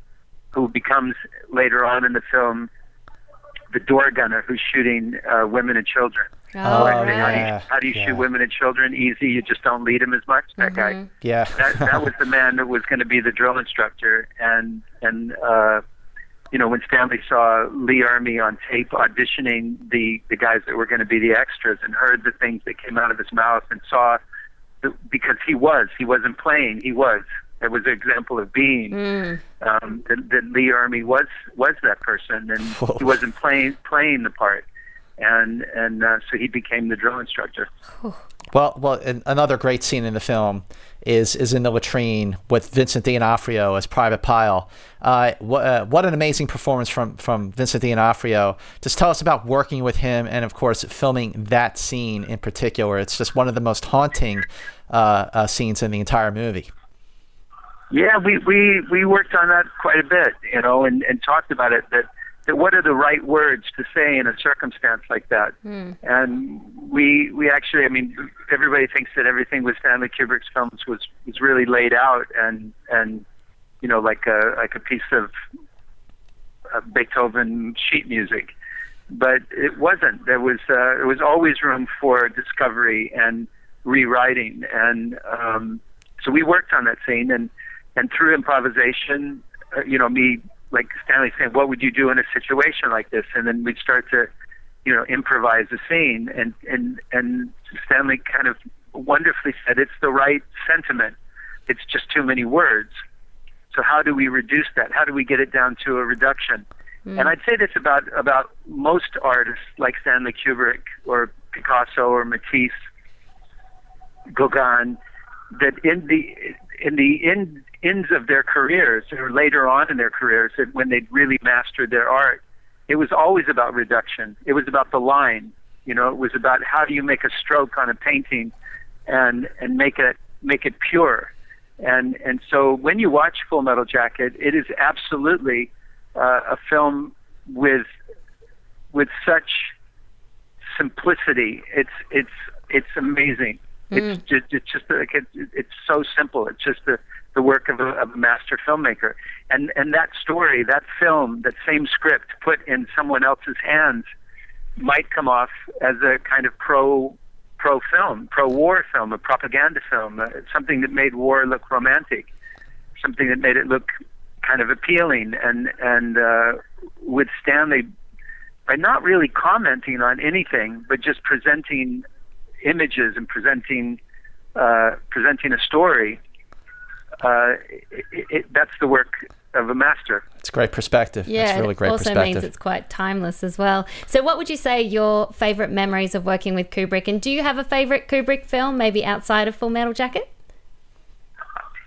who becomes later on in the film the door gunner who's shooting uh, women and children. Oh, Like, how do you, yeah, how do you yeah. shoot women and children? Easy, you just don't lead them as much. That guy Yeah. that that was the man that was going to be the drill instructor and and uh you know when Stanley saw Lee Ermey on tape auditioning the the guys that were going to be the extras and heard the things that came out of his mouth and saw the, because he was he wasn't playing he was it was an example of being um that, that Lee Ermey was was that person and he wasn't playing playing the part and and uh, so he became the drill instructor Well, well, an, another great scene in the film is is in the latrine with Vincent D'Onofrio as Private Pyle. Uh, what, uh, what an amazing performance from from Vincent D'Onofrio. Just tell us about working with him and, of course, filming that scene in particular. It's just one of the most haunting uh, uh, scenes in the entire movie. Yeah, we, we, we worked on that quite a bit, you know, and, and talked about it that, that what are the right words to say in a circumstance like that. And we we actually, I mean, everybody thinks that everything with Stanley Kubrick's films was, was really laid out and and you know like a like a piece of uh, Beethoven sheet music, but it wasn't. There was uh, there was always room for discovery and rewriting, and um, so we worked on that scene and and through improvisation, uh, you know, me like Stanley saying, "What would you do in a situation like this?" And then we'd start to, you know, improvise a scene, and and and Stanley kind of wonderfully said, "It's the right sentiment. It's just too many words." So how do we reduce that? How do we get it down to a reduction? And I'd say this about about most artists like Stanley Kubrick or Picasso or Matisse, Gauguin, that in the in the in, ends of their careers or later on in their careers, when they'd really mastered their art, it was always about reduction. It was about the line. You know, it was about how do you make a stroke on a painting, and and make it make it pure. And and so when you watch Full Metal Jacket, it is absolutely uh, a film with with such simplicity. It's it's it's amazing. It's just it's just like it, it's so simple. It's just the the work of a, of a master filmmaker. And and that story, that film, that same script put in someone else's hands might come off as a kind of pro pro film, pro war film, a propaganda film, uh, something that made war look romantic, something that made it look kind of appealing. And and uh, with Stanley, by not really commenting on anything, but just presenting images and presenting uh, presenting a story, uh, it, it, that's the work of a master. It's great perspective. Yeah, That's really it also perspective. means it's quite timeless as well. So, what would you say your favorite memories of working with Kubrick? And do you have a favorite Kubrick film, maybe outside of Full Metal Jacket?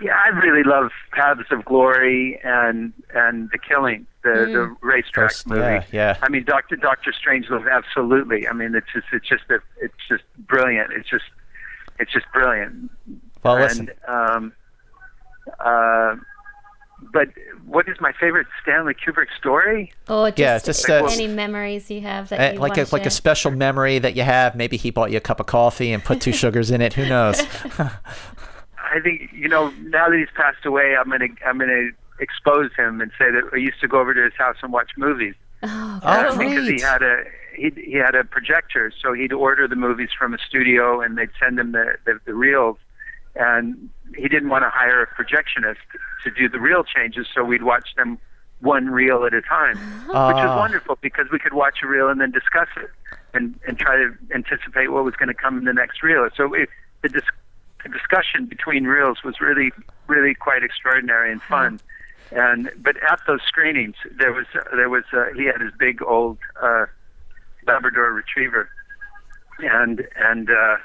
Yeah, I really love Paths of Glory and and The Killing, the the racetrack Those- movie. yeah, yeah. I mean, Doctor Doctor Strangelove, absolutely. I mean, it's just it's just a, it's just brilliant. It's just it's just brilliant. Well, listen. And, um, uh, but what is my favorite Stanley Kubrick story? Oh, just, Yeah, just, uh, any memories you have that Uh, you like a to like a special memory that you have. Maybe he bought you a cup of coffee and put two sugars in it. Who knows? I think you know now that he's passed away, I'm gonna I'm gonna expose him and say that I used to go over to his house and watch movies. Oh, Uh, because he had a he he had a projector, so he'd order the movies from a studio and they'd send him the the, the reels, and he didn't want to hire a projectionist to do the reel changes, so we'd watch them one reel at a time, which was Ah. wonderful because we could watch a reel and then discuss it and and try to anticipate what was going to come in the next reel. So it, the dis- the discussion between reels was really really quite extraordinary and fun. And but at those screenings, there was there was uh, he had his big old uh, Labrador Retriever, and and uh,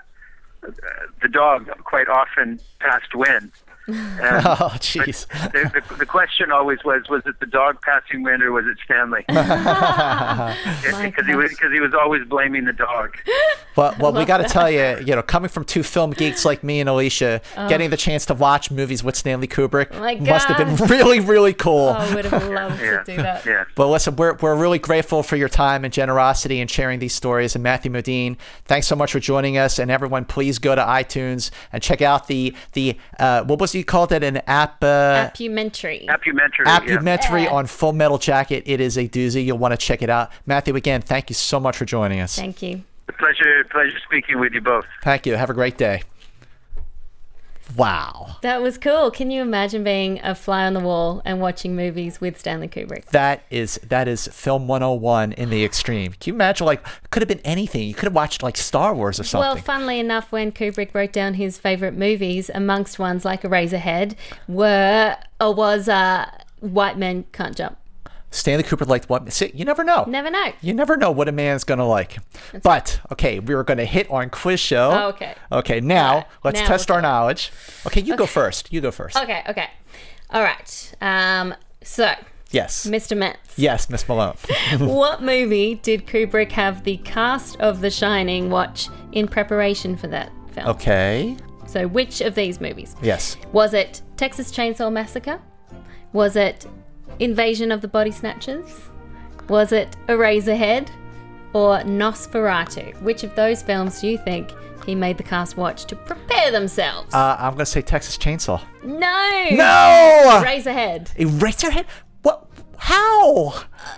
the dog quite often passed wind. And, oh, jeez. the, the, the question always was: Was it the dog passing wind, or was it Stanley? Because he was because he was always blaming the dog. Well, well, we got to tell you, you know, coming from two film geeks like me and Alicia, getting the chance to watch movies with Stanley Kubrick Oh must have been really, really cool. Oh, would have loved Yeah, to do that. yeah. But listen, we're, we're really grateful for your time and generosity in sharing these stories. And Matthew Modine, thanks so much for joining us. And everyone, please go to iTunes and check out the the uh, what was you called it an app uh, Appumentary. Appumentary. yeah. appumentary on Full Metal Jacket. It is a doozy. You'll want to check it out. Matthew, again, thank you so much for joining us. Thank you. A pleasure, pleasure speaking with you both. Thank you. Have a great day. Wow. That was cool. Can you imagine being a fly on the wall and watching movies with Stanley Kubrick? That is that is film 101 in the extreme. Can you imagine like could have been anything. You could have watched like Star Wars or something. Well, funnily enough, when Kubrick wrote down his favorite movies, amongst ones like Eraserhead, were or was uh, White Men Can't Jump. Stanley Kubrick liked what? See, you never know. Never know. You never know what a man's gonna like. but okay, we were gonna hit on quiz show. Oh, okay. Okay, now Alright, let's now test our knowledge. Okay, you go first. You go first. Okay, okay. All right. Um, so, Yes. Mr. Mantz, Yes, Miss Malone. what movie did Kubrick have the cast of The Shining watch in preparation for that film? okay. So, which of these movies? Yes. Was it Texas Chainsaw Massacre? Was it Invasion of the Body Snatchers? Was it Eraserhead? Or Nosferatu? Which of those films do you think he made the cast watch to prepare themselves? Uh, I'm gonna say Texas Chainsaw. no! No. Eraserhead. Eraserhead. What? How?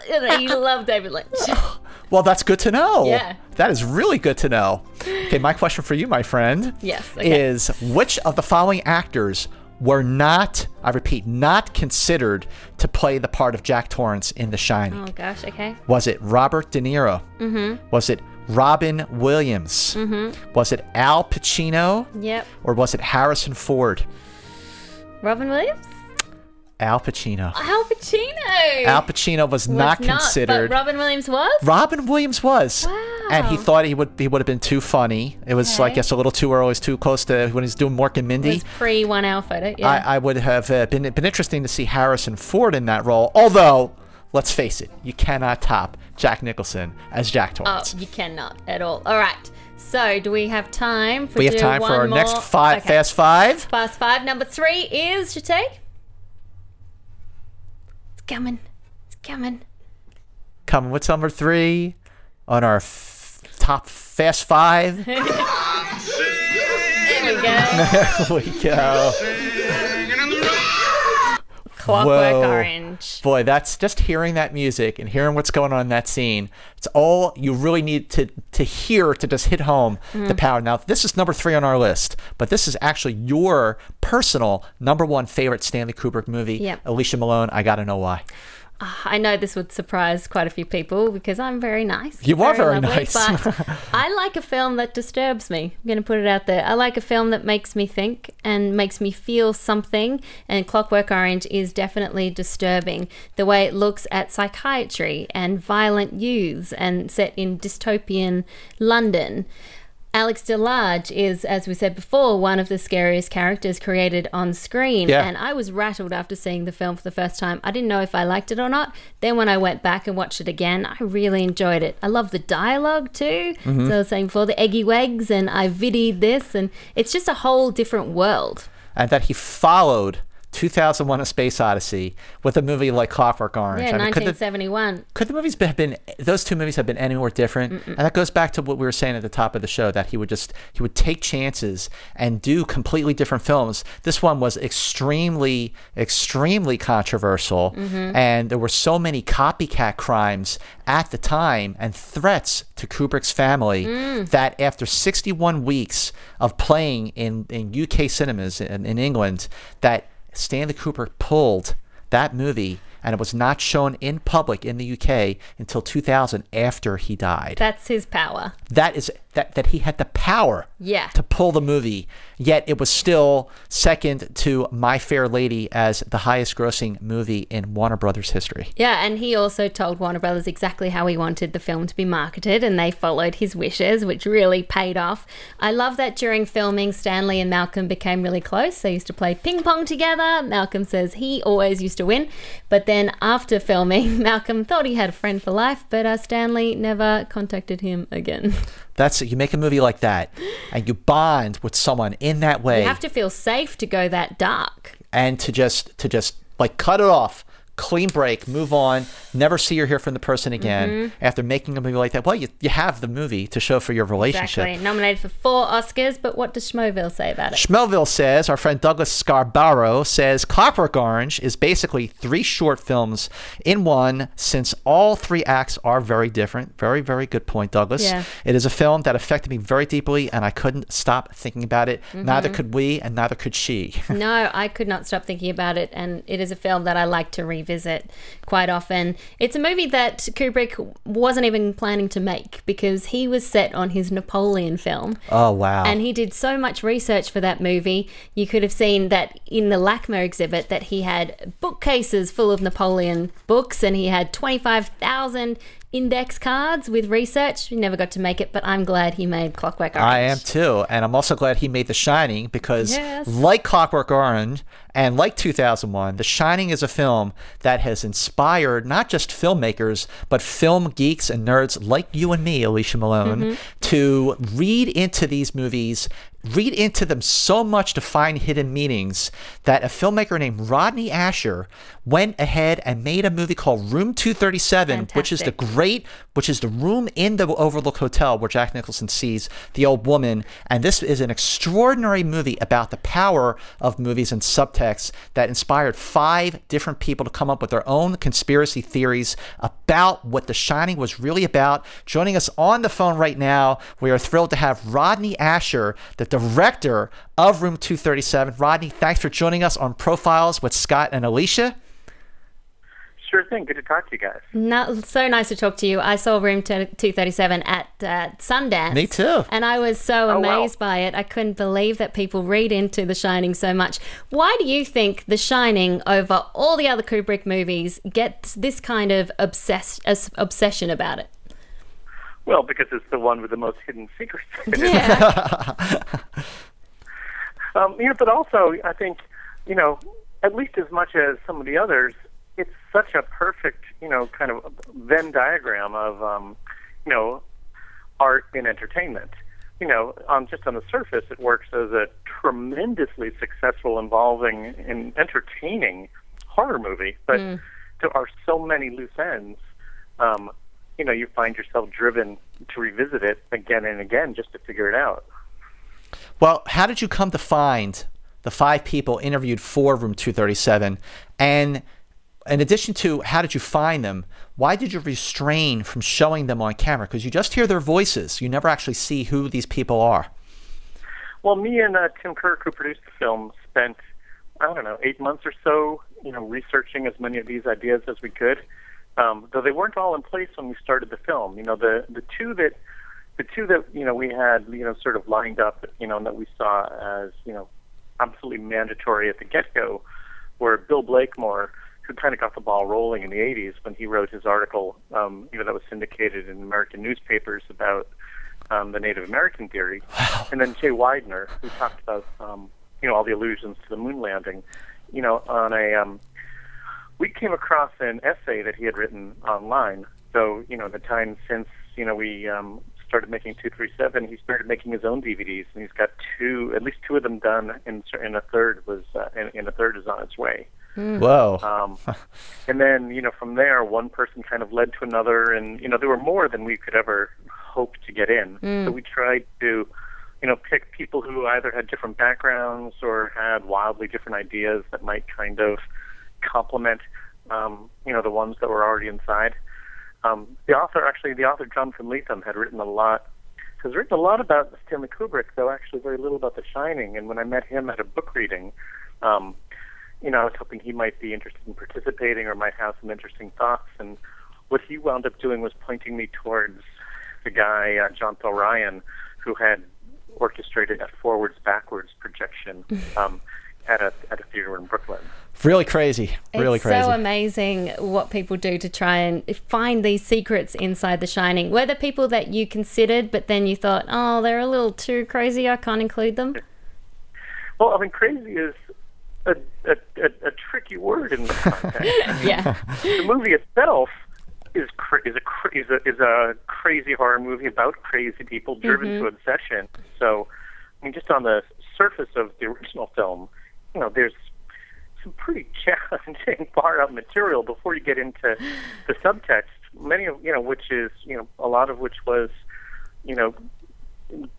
You love David Lynch. Well, that's good to know. Yeah. That is really good to know. Okay, my question for you, my friend. Yes, okay. Is which of the following actors were not, I repeat, not considered to play the part of Jack Torrance in The Shining? Oh gosh, okay. Was it Robert De Niro? Mm-hmm. Was it Robin Williams? Mm-hmm. Was it Al Pacino? Yep. Or was it Harrison Ford? Robin Williams? Al Pacino. Al Pacino! Al Pacino was, Was not considered. But Robin Williams was? Robin Williams was, Wow. and he thought he would he would have been too funny. It was, I Okay. guess, a little too early. It was too close to when he's doing Mork and Mindy. pre one hour photo. Yeah. I, I would have uh, been been interesting to see Harrison Ford in that role. Although, let's face it, you cannot top Jack Nicholson as Jack Torrance. oh, you cannot at all. All right. So, do we have time for we have time for our next five Okay. fast five. Fast five. Number three is Jate. It's coming. It's coming. Coming with number three on our f- top fast five. There we go. there we go. Clockwork Whoa. Orange. Boy, that's just hearing that music and hearing what's going on in that scene. It's all you really need to to hear to just hit home Mm-hmm. the power. Now, this is number three on our list, but this is actually your personal number one favorite Stanley Kubrick movie. Yep. Alicia Malone, I gotta know why. Ah, I know this would surprise quite a few people because I'm very nice. You are very nice. but I like a film that disturbs me. I'm going to put it out there. I like a film that makes me think and makes me feel something. And Clockwork Orange is definitely disturbing. The way it looks at psychiatry and violent youths and set in dystopian London. Alex DeLarge is, as we said before, one of the scariest characters created on screen. Yeah. And I was rattled after seeing the film for the first time. I didn't know if I liked it or not. Then when I went back and watched it again, I really enjoyed it. I love the dialogue too. Mm-hmm. So I was saying before, the eggy wags, and I vidied this, and it's just a whole different world. And that he followed 2001: A Space Odyssey with a movie like Clockwork Orange. Yeah, I mean, could the, 1971. could the movies have been those two movies have been any more different? And that goes back to what we were saying at the top of the show that he would just he would take chances and do completely different films. This one was extremely extremely controversial mm-hmm. and there were so many copycat crimes at the time and threats to kubrick's family mm. that after 61 weeks of playing in, in uk cinemas in, in england that stanley Kubrick pulled that movie and it was not shown in public in the UK until 2000 after he died. That's his power. that is that that he had the power Yeah. to pull the movie, yet it was still second to My Fair Lady as the highest grossing movie in Warner Brothers history. Yeah, and he also told Warner Brothers exactly how he wanted the film to be marketed, and they followed his wishes, which really paid off. I love that during filming, Stanley and Malcolm became really close. They used to play ping pong together. Malcolm says he always used to win, but then after filming, Malcolm thought he had a friend for life, but uh, Stanley never contacted him again. That's you make a movie like that and you bond with someone in that way. You have to feel safe to go that dark. and to just to just like cut it off clean break move on never see or hear from the person again Mm-hmm. after making a movie like that well you, you have the movie to show for your relationship Exactly. Nominated for four Oscars, but what does Schmoville say about it? Schmelville says, our friend Douglas Scarborough says, Clockwork Orange is basically three short films in one, since all three acts are very different. Very, very good point, Douglas. Yeah. It is a film that affected me very deeply, and I couldn't stop thinking about it. Neither could we, and neither could she. No, I could not stop thinking about it, and it is a film that I like to revisit quite often. It's a movie that Kubrick wasn't even planning to make because he was set on his Napoleon film. oh, wow. And he did so much research for that movie. You could have seen that in the LACMA exhibit that he had bookcases full of Napoleon books and he had 25,000 index cards with research. He never got to make it, but I'm glad he made Clockwork Orange. I am too, and I'm also glad he made The Shining because, Yes. like Clockwork Orange and like 2001, The Shining is a film that has inspired not just filmmakers but film geeks and nerds like you and me, Alicia Malone, mm-hmm. to read into these movies. Read into them so much to find hidden meanings that a filmmaker named Rodney Ascher went ahead and made a movie called Room 237, which is the great, which is the room in the Overlook Hotel where Jack Nicholson sees the old woman. And this is an extraordinary movie about the power of movies and subtext that inspired five different people to come up with their own conspiracy theories about what The Shining was really about. Joining us on the phone right now, we are thrilled to have Rodney Ascher, the director of Room 237. Rodney, thanks for joining us on Profiles with Scott and Alicia. Sure thing. Good to talk to you guys. No, so nice to talk to you. I saw Room 237 at uh, Sundance. Me too. And I was so Oh, wow. amazed by it. I couldn't believe that people read into The Shining so much. Why do you think The Shining, over all the other Kubrick movies, gets this kind of obsess- obsession about it? Well, because it's the one with the most hidden secrets. Yeah. um, you know, but also, I think, you know, at least as much as some of the others, it's such a perfect, you know, kind of Venn diagram of, um, you know, art and entertainment. You know, um, just on the surface, it works as a tremendously successful, involving, and entertaining horror movie. But there are so many loose ends. Um, you know, you find yourself driven to revisit it again and again just to figure it out. Well, how did you come to find the five people interviewed for Room 237. And in addition to how did you find them, why did you restrain from showing them on camera? Because you just hear their voices, you never actually see who these people are. Well, me and uh, Tim Kirk, who produced the film, spent I don't know eight months or so, you know, researching as many of these ideas as we could. Um, though they weren't all in place when we started the film. You know, the the two that the two that you know we had you know sort of lined up, you know, and that we saw as you know absolutely mandatory at the get go were Bill Blakemore, who kind of got the ball rolling in the 80s when he wrote his article, um, you know, that was syndicated in American newspapers about um, the Native American theory, and then Jay Weidner, who talked about um, you know all the allusions to the moon landing, you know, on a um, we came across an essay that he had written online. So you know, the time since you know we um, started making 237, he started making his own DVDs, and he's got two, at least two of them done, and, and a third was, uh, and, and a third is on its way. Whoa. Um, and then, you know, from there, one person kind of led to another, and you know, there were more than we could ever hope to get in. Mm. So we tried to, you know, pick people who either had different backgrounds or had wildly different ideas that might kind of complement, um, you know, the ones that were already inside. Um, the author, actually, the author Jonathan Lethem had written a lot, has written a lot about Stanley Kubrick, though actually very little about The Shining. And when I met him at a book reading, um, you know, I was hoping he might be interested in participating or might have some interesting thoughts. And what he wound up doing was pointing me towards the guy, uh, John Fell Ryan, who had orchestrated a forwards backwards projection um, at a at a theater in Brooklyn. Really crazy. Really crazy. it's crazy. so amazing what people do to try and find these secrets inside The Shining. Were there people that you considered, but then you thought, oh, they're a little too crazy, I can't include them? Well, I mean, crazy is a a, a, a tricky word in this context. I mean, Yeah. the movie itself is cra- is a cra- is a is a crazy horror movie about crazy people driven Mhm. to obsession. So, I mean, just on the surface of the original film, you know, there's some pretty challenging far out material before you get into the subtext. Many of you know, which is you know, a lot of which was, you know,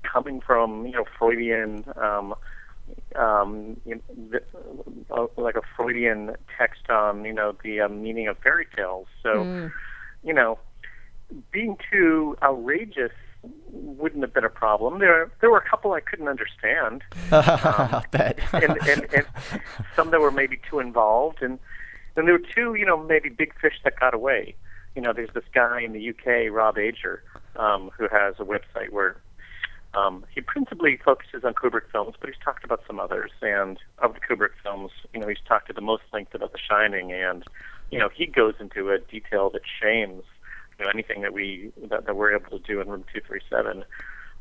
coming from you know Freudian. Um, um, you know, the, uh, like a Freudian text on, you know, the uh, meaning of fairy tales. So, you know, being too outrageous wouldn't have been a problem. There, there were a couple I couldn't understand, bet. and, and, and some that were maybe too involved, and then there were two, you know, maybe big fish that got away. You know, there's this guy in the UK, Rob Ager, um, who has a website where um, he principally focuses on Kubrick films, but he's talked about some others. And of the Kubrick films, you know, he's talked to the most length about The Shining, and you know, he goes into a detail that shames you know anything that we that, that we're able to do in Room Two Three Seven.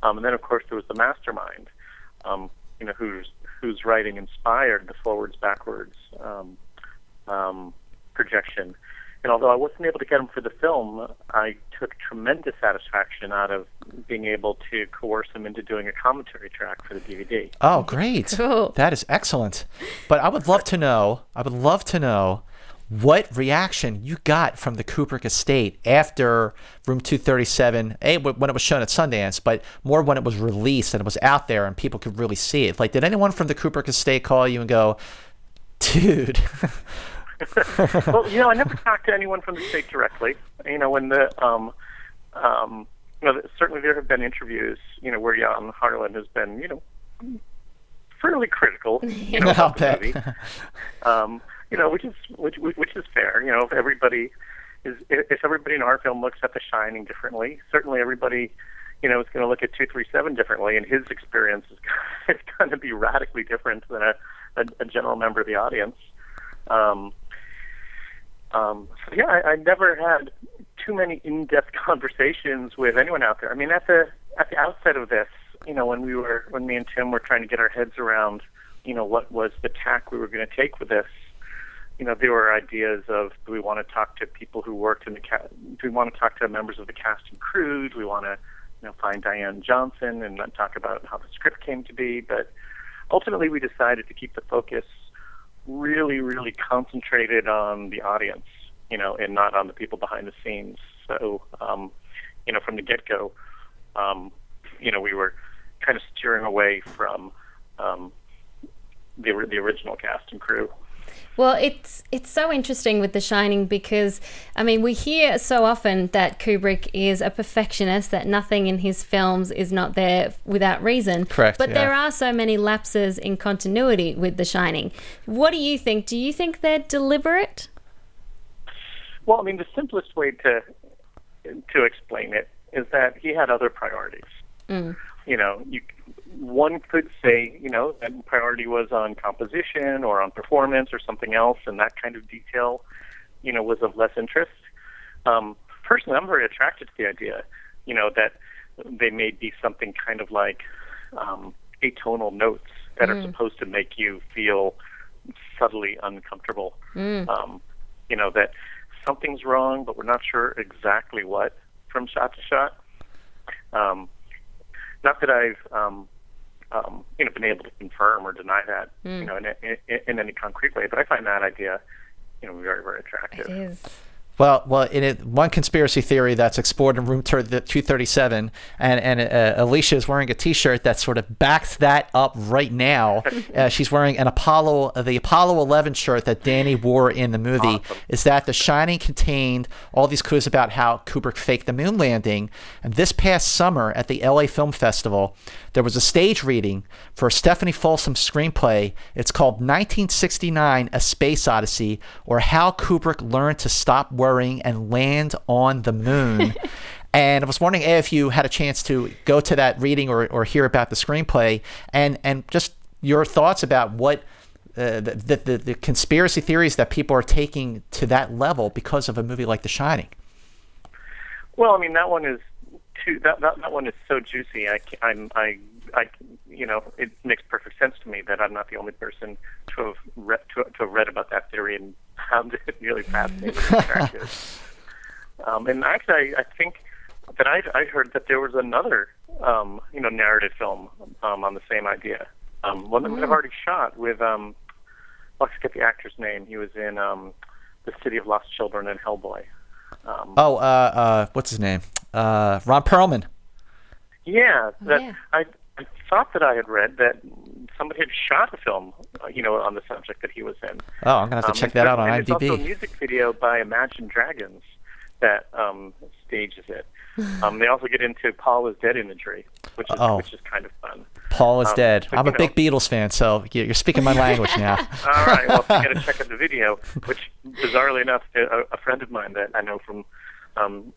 Um, and then, of course, there was the mastermind, um, you know, whose whose writing inspired the forwards backwards um, um, projection. And although I wasn't able to get him for the film, I took tremendous satisfaction out of being able to coerce him into doing a commentary track for the DVD. Oh, great. Cool. That is excellent. But I would love to know, I would love to know what reaction you got from the Kubrick estate after Room 237, A, when it was shown at Sundance, but more when it was released and it was out there and people could really see it. Like, did anyone from the Kubrick estate call you and go, dude? well, you know, I never talked to anyone from the state directly. You know, when the um, um, you know, certainly there have been interviews, you know, where Jan Harlan has been, you know, fairly critical, you know, I'll about the bet. movie. Um, you know, which is which which is fair. You know, if everybody is if everybody in our film looks at The Shining differently, certainly everybody, you know, is going to look at two three seven differently, and his experience is is going to be radically different than a, a, a general member of the audience. Um, um, so yeah, I, I never had too many in-depth conversations with anyone out there. I mean, at the at the outset of this, you know, when we were when me and Tim were trying to get our heads around, you know, what was the tack we were going to take with this. You know, there were ideas of do we want to talk to people who worked in the cast? Do we want to talk to members of the cast and crew? Do we want to, you know, find Diane Johnson and talk about how the script came to be? But ultimately, we decided to keep the focus really, really concentrated on the audience, you know, and not on the people behind the scenes. So, um, you know, from the get-go, um, you know, we were kind of steering away from, um, the the original cast and crew. Well, it's it's so interesting with The Shining because I mean we hear so often that Kubrick is a perfectionist that nothing in his films is not there without reason. Correct, But yeah. there are so many lapses in continuity with The Shining. What do you think? Do you think they're deliberate? Well, I mean, the simplest way to to explain it is that he had other priorities. Mm. You know, you one could say, you know, that priority was on composition or on performance or something else, and that kind of detail, you know, was of less interest. Um, personally, I'm very attracted to the idea, you know, that they may be something kind of like um, atonal notes that are Mm. supposed to make you feel subtly uncomfortable. Mm. Um, you know that something's wrong, but we're not sure exactly what from shot to shot. Um, not that I've um, um, you know been able to confirm or deny that Mm. you know in, in, in any concrete way, but I find that idea you know very very attractive. It is. Well, well, in it, one conspiracy theory that's explored in room 237, and and uh, Alicia is wearing a T-shirt that sort of backs that up right now. Uh, she's wearing an Apollo, uh, the Apollo 11 shirt that Danny wore in the movie. Is that The Shining contained all these clues about how Kubrick faked the moon landing? And this past summer at the LA Film Festival, there was a stage reading for Stephanie Folsom's screenplay. It's called 1969: A Space Odyssey, or How Kubrick Learned to Stop Worrying and Land on the Moon. and I was wondering if you had a chance to go to that reading or, or hear about the screenplay, and and just your thoughts about what. Uh, the, the, the, the conspiracy theories that people are taking to that level because of a movie like The Shining. Well, I mean that one is too that that, that one is so juicy. I I'm I I you know it makes perfect sense to me that I'm not the only person to have read to, to have read about that theory and found it really fascinating and attractive. Um, and actually, I, I think that I I heard that there was another um, you know narrative film um, on the same idea. Um, one that Mm. I've already shot with um, I forget the actor's name. He was in um, the City of Lost Children and Hellboy. Um, Oh, uh, uh, what's his name? Uh, Ron Perlman. Yeah, that Yeah. I, I thought that I had read that somebody had shot a film, uh, you know, on the subject that he was in. Oh, I'm gonna have to Um, check that out on and There's also a IMDb. music video by Imagine Dragons that um, stages it. Um, they also get into Paul is dead imagery, which is Oh. which is kind of fun. Paul is Um, dead. but, I'm a big Beatles fan, so you- you're speaking my language now. All right, well, if you got to check out the video, which, bizarrely enough, a, a friend of mine that I know from um,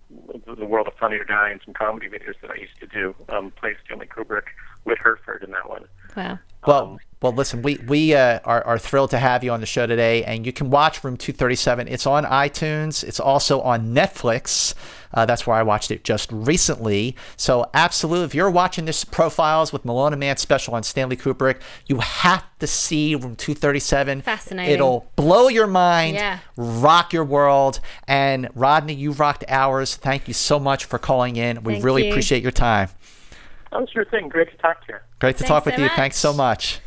the the world of Funny or Die and some comedy videos that I used to do um, plays Stanley Kubrick with Herford in that one. Wow. Well, well, listen, we we uh, are, are thrilled to have you on the show today, and you can watch Room 237. It's on iTunes. It's also on Netflix. Uh, that's where I watched it just recently. So, absolutely, if you're watching this profiles with Malone and Man special on Stanley Kubrick, you have to see Room 237. Fascinating. It'll blow your mind, Yeah. rock your world. And Rodney, you've rocked ours. Thank you so much for calling in. We Thank really you. appreciate your time. Oh, sure thing. Great to talk to you. Great to Thanks talk with so you. much. Thanks so much.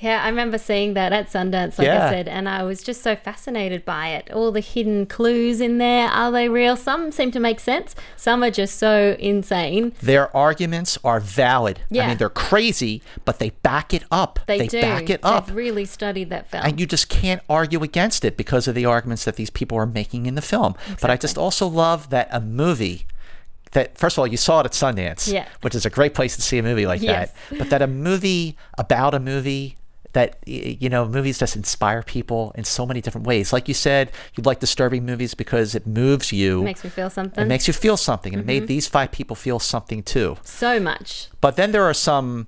Yeah, I remember seeing that at Sundance, like Yeah. I said, and I was just so fascinated by it. All the hidden clues in there, are they real? Some seem to make sense, some are just so insane. their arguments are valid. Yeah. I mean, they're crazy, but they back it up. They, do. back it up. They've really studied that film. And you just can't argue against it because of the arguments that these people are making in the film. But I just also love that a movie that first of all you saw it at Sundance, Yeah. which is a great place to see a movie like Yes. that. But that a movie about a movie that you know movies just inspire people in so many different ways. Like you said, you like disturbing movies because it moves you. it Makes me feel something. It makes you feel something, and it Mhm. made these five people feel something too. so much. But then there are some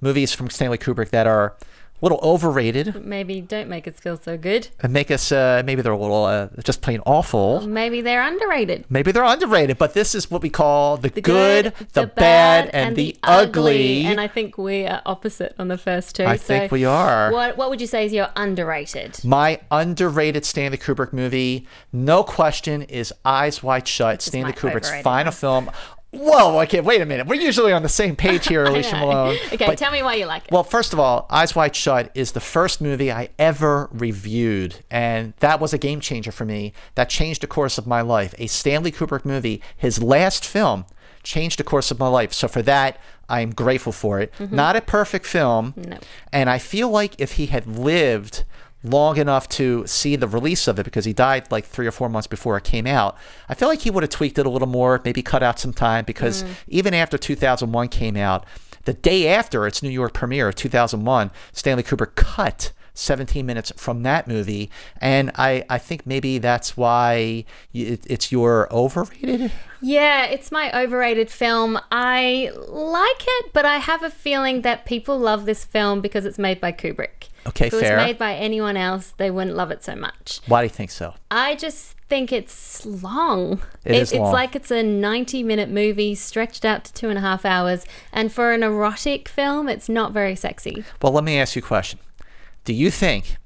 movies from Stanley Kubrick that are little overrated Maybe don't make us feel so good. and make us uh, maybe they're a little uh, just plain awful. Maybe they're underrated. Maybe they're underrated, but this is what we call the, good, the, bad, and, the, ugly. And I think we are opposite on the first two. I so think we are. What What would you say is your underrated? My underrated Stanley Kubrick movie, no question, is Eyes Wide Shut, Stanley Kubrick's final film. Whoa, okay, wait a minute. We're usually on the same page here, Alicia. Malone. Okay, but- tell me why you like it. Well, first of all, Eyes Wide Shut is the first movie I ever reviewed, and that was a game changer for me. That changed the course of my life. A Stanley Kubrick movie, his last film, changed the course of my life. So for that, I'm grateful for it. Mm-hmm. Not a perfect film, No. and I feel like if he had lived long enough to see the release of it because he died like three or four months before it came out. I feel like he would have tweaked it a little more, maybe cut out some time because mm. even after 2001 came out, the day after its New York premiere, of 2001, Stanley Kubrick cut 17 minutes from that movie. And I, I think maybe that's why it, it's your overrated. Yeah, it's my overrated film. I like it, but I have a feeling that people love this film because it's made by Kubrick. Okay, if it fair. was made by anyone else, they wouldn't love it so much. Why do you think so? I just think it's long. It is It's long. like it's a 90 minute movie stretched out to two and a half hours. And for an erotic film, it's not very sexy. Well, let me ask you a question. Do you think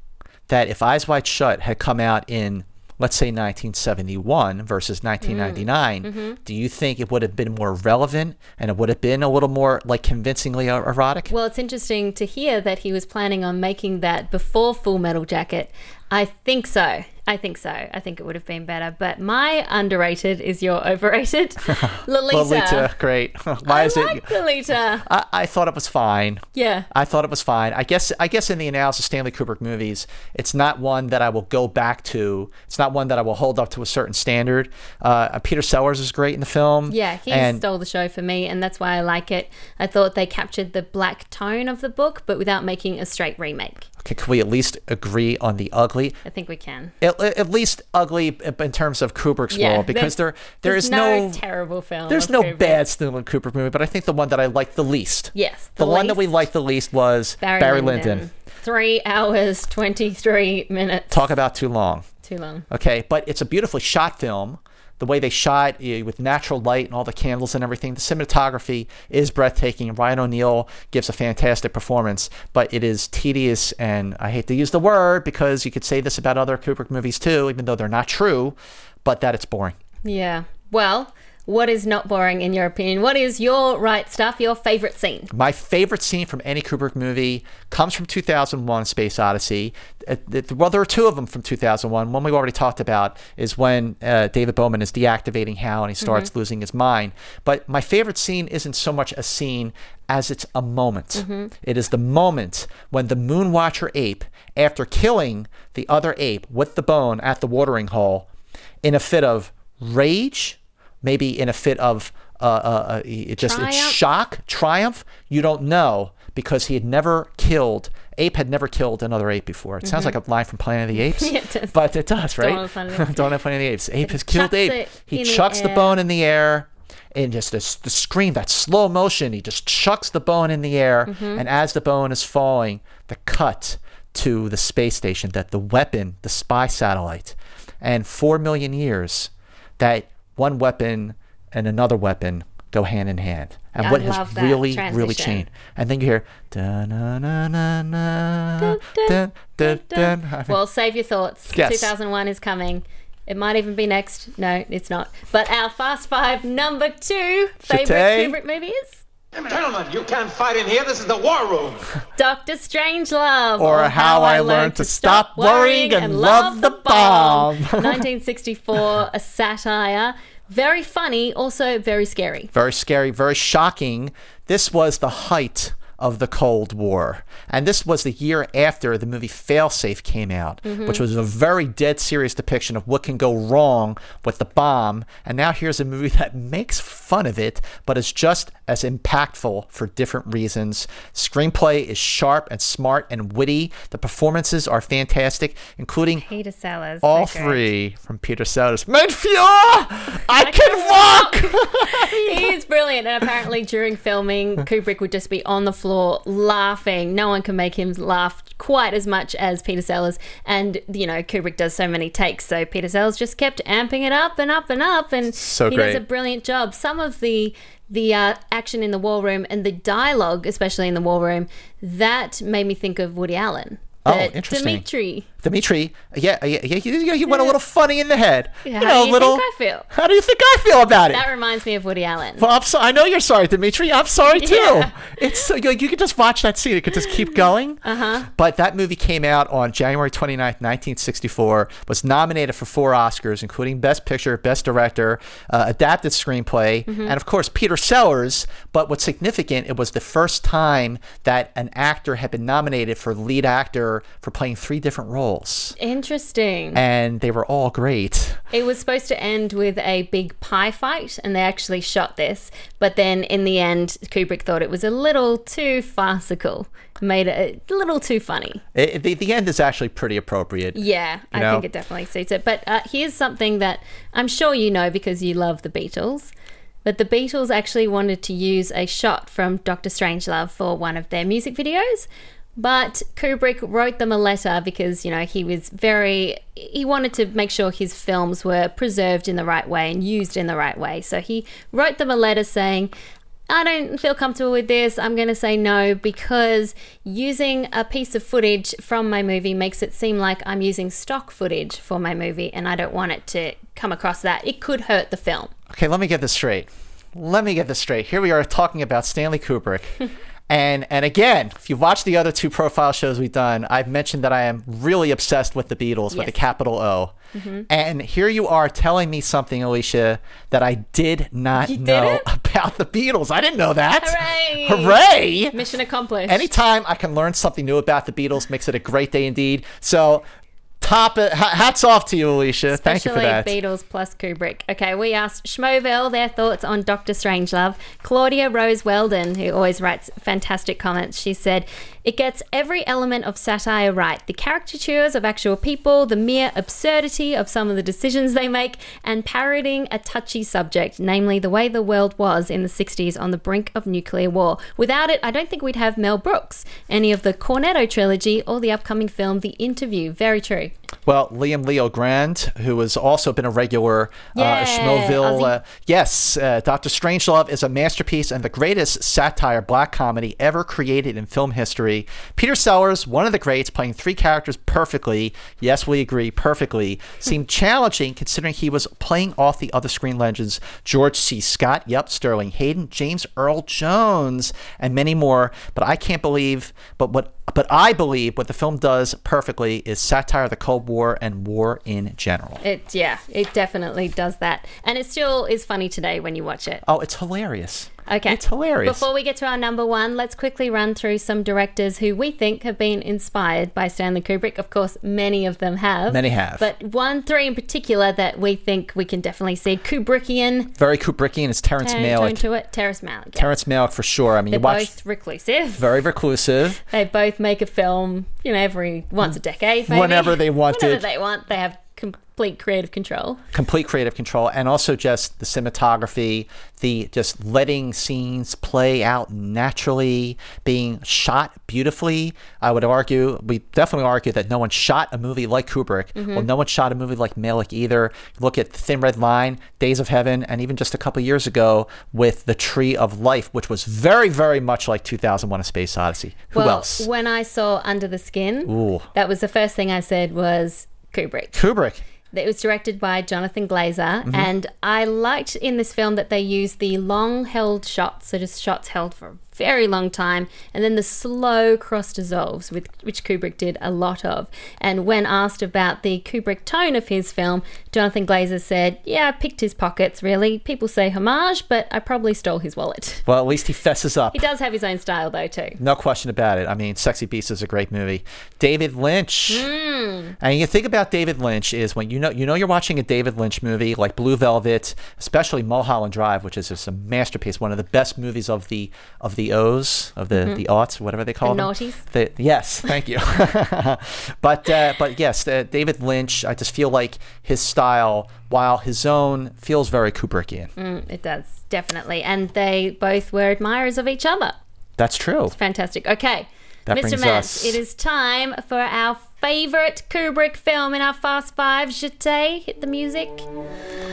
that if Eyes Wide Shut had come out in, let's say, 1971 versus 1999, do you think it would have been more relevant and it would have been a little more like convincingly er- erotic? Well, it's interesting to hear that he was planning on making that before Full Metal Jacket. I think so. I think so. I think it would have been better. But my underrated is your overrated. Lolita. Lolita, great. Why I is like it? Lolita. I, I thought it was fine. Yeah. I thought it was fine. I guess I guess in the analysis of Stanley Kubrick movies, it's not one that I will go back to. It's not one that I will hold up to a certain standard. Uh, Peter Sellers is great in the film. Yeah, he and stole the show for me, and that's why I like it. I thought they captured the black tone of the book, but without making a straight remake. Okay, can we at least agree on the ugly? I think we can. At, at least ugly in terms of Kubrick's Yeah, world, because there there is no terrible film There's no Kubrick. bad Stanley Kubrick movie, but I think the one that I liked the least. Yes, The, the one that we liked the least was Barry, Barry, Lyndon. Lyndon. Three hours, 23 minutes. Talk about too long. Too long. Okay, but it's a beautifully shot film. The way they shot eh, with natural light and all the candles and everything, the cinematography is breathtaking. Ryan O'Neal gives a fantastic performance, but it is tedious, and I hate to use the word because you could say this about other Kubrick movies too, even though they're not true, but that it's boring. Yeah. Well, what is not boring in your opinion? What is your right stuff, your favorite scene? My favorite scene from any Kubrick movie comes from 2001 Space Odyssey. Uh, Well, there are two of them from 2001. One we already talked about is when uh, David Bowman is deactivating Hal and he starts losing his mind. But my favorite scene isn't so much a scene as it's a moment. It is the moment when the Moonwatcher ape, after killing the other ape with the bone at the watering hole, in a fit of rage, maybe in a fit of uh, uh, uh, it just shock, triumph. You don't know because he had never killed. Ape had never killed another ape before. It sounds like a line from Planet of the Apes, Mm-hmm. Yeah, it does. but it does, right? Dawn of Planet of the Apes. Dawn of Planet of the Apes. Ape has killed chucks ape. He in the chucks the bone in the air. And just this, the scream, that slow motion, he just chucks the bone in the air. Mm-hmm. And as the bone is falling, the cut to the space station, that the weapon, the spy satellite, and four million years, that one weapon and another weapon go hand in hand. And I what has really, really changed. And then you hear dun Dun, dun dun, dun dun. dun. I mean, Well, save your thoughts. Yes. 2001 is coming. It might even be next. No, it's not. But our Fast Five number two favorite Chate. Kubrick movie is Gentlemen, you can't fight in here. This is the war room. Doctor Strangelove. Or How I Learned to Stop Worrying and Love the Bomb. 1964, a satire. Very funny, also very scary. very scary, very shocking. This was the height of the Cold War. And this was the year after the movie Failsafe came out, mm-hmm. which was a very dead serious depiction of what can go wrong with the bomb. And now here's a movie that makes fun of it, but is just as impactful for different reasons. Screenplay is sharp and smart and witty. The performances are fantastic, including Peter Sellers. all three from Peter Sellers. Mein Führer, I can walk! he is brilliant. And apparently, during filming, Kubrick would just be on the floor laughing. No one can make him laugh quite as much as Peter Sellers. And, you know, Kubrick does so many takes. So Peter Sellers just kept amping it up and up and up. And So he does a brilliant job. Some of the. The uh, action in the war room and the dialogue, especially in the war room, that made me think of Woody Allen. Oh, interesting. Dimitri. Dimitri, yeah, yeah, yeah, he, yeah, he went a little funny in the head. Yeah, you how know, do you little. think I feel? How do you think I feel about it? That reminds me of Woody Allen. Well, I'm so, I know you're sorry, Dimitri. I'm sorry too. Yeah. It's so you, you could just watch that scene. It could just keep going. Uh huh. But that movie came out on January 29th, 1964, was nominated for four Oscars, including Best Picture, Best Director, uh, Adapted Screenplay, Mm-hmm. and of course, Peter Sellers. But what's significant, it was the first time that an actor had been nominated for lead actor for playing three different roles. Interesting. And they were all great. It was supposed to end with a big pie fight, and they actually shot this. But then in the end, Kubrick thought it was a little too farcical, made it a little too funny. It, the, the end is actually pretty appropriate. Yeah, I know? think it definitely suits it. But uh, here's something that I'm sure you know because you love the Beatles. But the Beatles actually wanted to use a shot from Doctor Strangelove for one of their music videos. But Kubrick wrote them a letter because, you know, he was very, he wanted to make sure his films were preserved in the right way and used in the right way. So he wrote them a letter saying, I don't feel comfortable with this. I'm going to say no because using a piece of footage from my movie makes it seem like I'm using stock footage for my movie, and I don't want it to come across that. It could hurt the film. Okay, let me get this straight. Let me get this straight. Here we are talking about Stanley Kubrick. and and again, if you've watched the other two profile shows we've done, I've mentioned that I am really obsessed with the Beatles with a capital O. Mm-hmm. And here you are telling me something, Alicia, that I did not You know didn't? about the Beatles. I didn't know that. Hooray! Hooray! Mission accomplished. Anytime I can learn something new about the Beatles makes it a great day indeed. So, top it, hats off to you, Alicia. Thank you for Especially that. Beatles plus Kubrick. Okay, we asked Schmoville their thoughts on Doctor Strangelove. Claudia Rose Weldon, who always writes fantastic comments, she said, It gets every element of satire right. The caricatures of actual people, the mere absurdity of some of the decisions they make, and parodying a touchy subject, namely the way the world was in the 60s on the brink of nuclear war. Without it, I don't think we'd have Mel Brooks, any of the Cornetto trilogy, or the upcoming film The Interview. Very true. Well, Liam Leo Grand, who has also been a regular Yeah, uh, Schmoville. Uh, yes, uh, Doctor Strangelove is a masterpiece and the greatest satire black comedy ever created in film history. Peter Sellers, one of the greats, playing three characters perfectly. Yes, we agree, perfectly. Seemed challenging considering he was playing off the other screen legends George C. Scott, yep, Sterling Hayden, James Earl Jones, and many more. But I can't believe, but what but I believe what the film does perfectly is satire of the Cold War and war in general. It yeah, it definitely does that, and it still is funny today when you watch it. Oh, it's hilarious. Okay, It's hilarious. Before we get to our number one, let's quickly run through some directors who we think have been inspired by Stanley Kubrick. Of course, many of them have. Many have. but one, three in particular that we think we can definitely see Kubrickian. Very Kubrickian is Terrence Malick. to it. Terrence Malick. Yeah. Terrence Malick for sure. I mean, They're you watch both reclusive. very reclusive. They both make a film, you know, every once a decade, maybe. Whenever they want Whenever it. they want. They have complete creative control. complete creative control and also just the cinematography the just letting scenes play out naturally being shot beautifully. I would argue we definitely argue that no one shot a movie like kubrick well mm-hmm. no one shot a movie like Malick either. Look at thin red line days of heaven and even just a couple years ago with the tree of life which was very very much like 2001 a space odyssey. Who well, else? when I saw Under the Skin, Ooh. that was the first thing I said was Kubrick. kubrick It was directed by Jonathan Glazer, Mm-hmm. and I liked in this film that they used the long held shots, so just shots held for a very long time, and then the slow cross dissolves, with, which Kubrick did a lot of. And when asked about the Kubrick tone of his film, Jonathan Glazer said, Yeah, I picked his pockets, really. People say homage, but I probably stole his wallet. well at least he fesses up He does have his own style, though, too. No question about it. I mean, Sexy Beast is a great movie. David Lynch. Hmm. And you think about David Lynch is when you know you know you're watching a David Lynch movie like Blue Velvet, especially Mulholland Drive, which is just a masterpiece, one of the best movies of the of the O's of the the aughts, whatever they call Mm-hmm. The them. noughties? The, yes, thank you. but uh, but yes, uh, David Lynch. I just feel like his style, while his own, feels very Kubrickian. Mm, it does, definitely. And they both were admirers of each other. That's true. Fantastic. Okay. That Mr. Mantz, us- it is time for our favorite Kubrick film in our Fast Five. Jete, hit the music.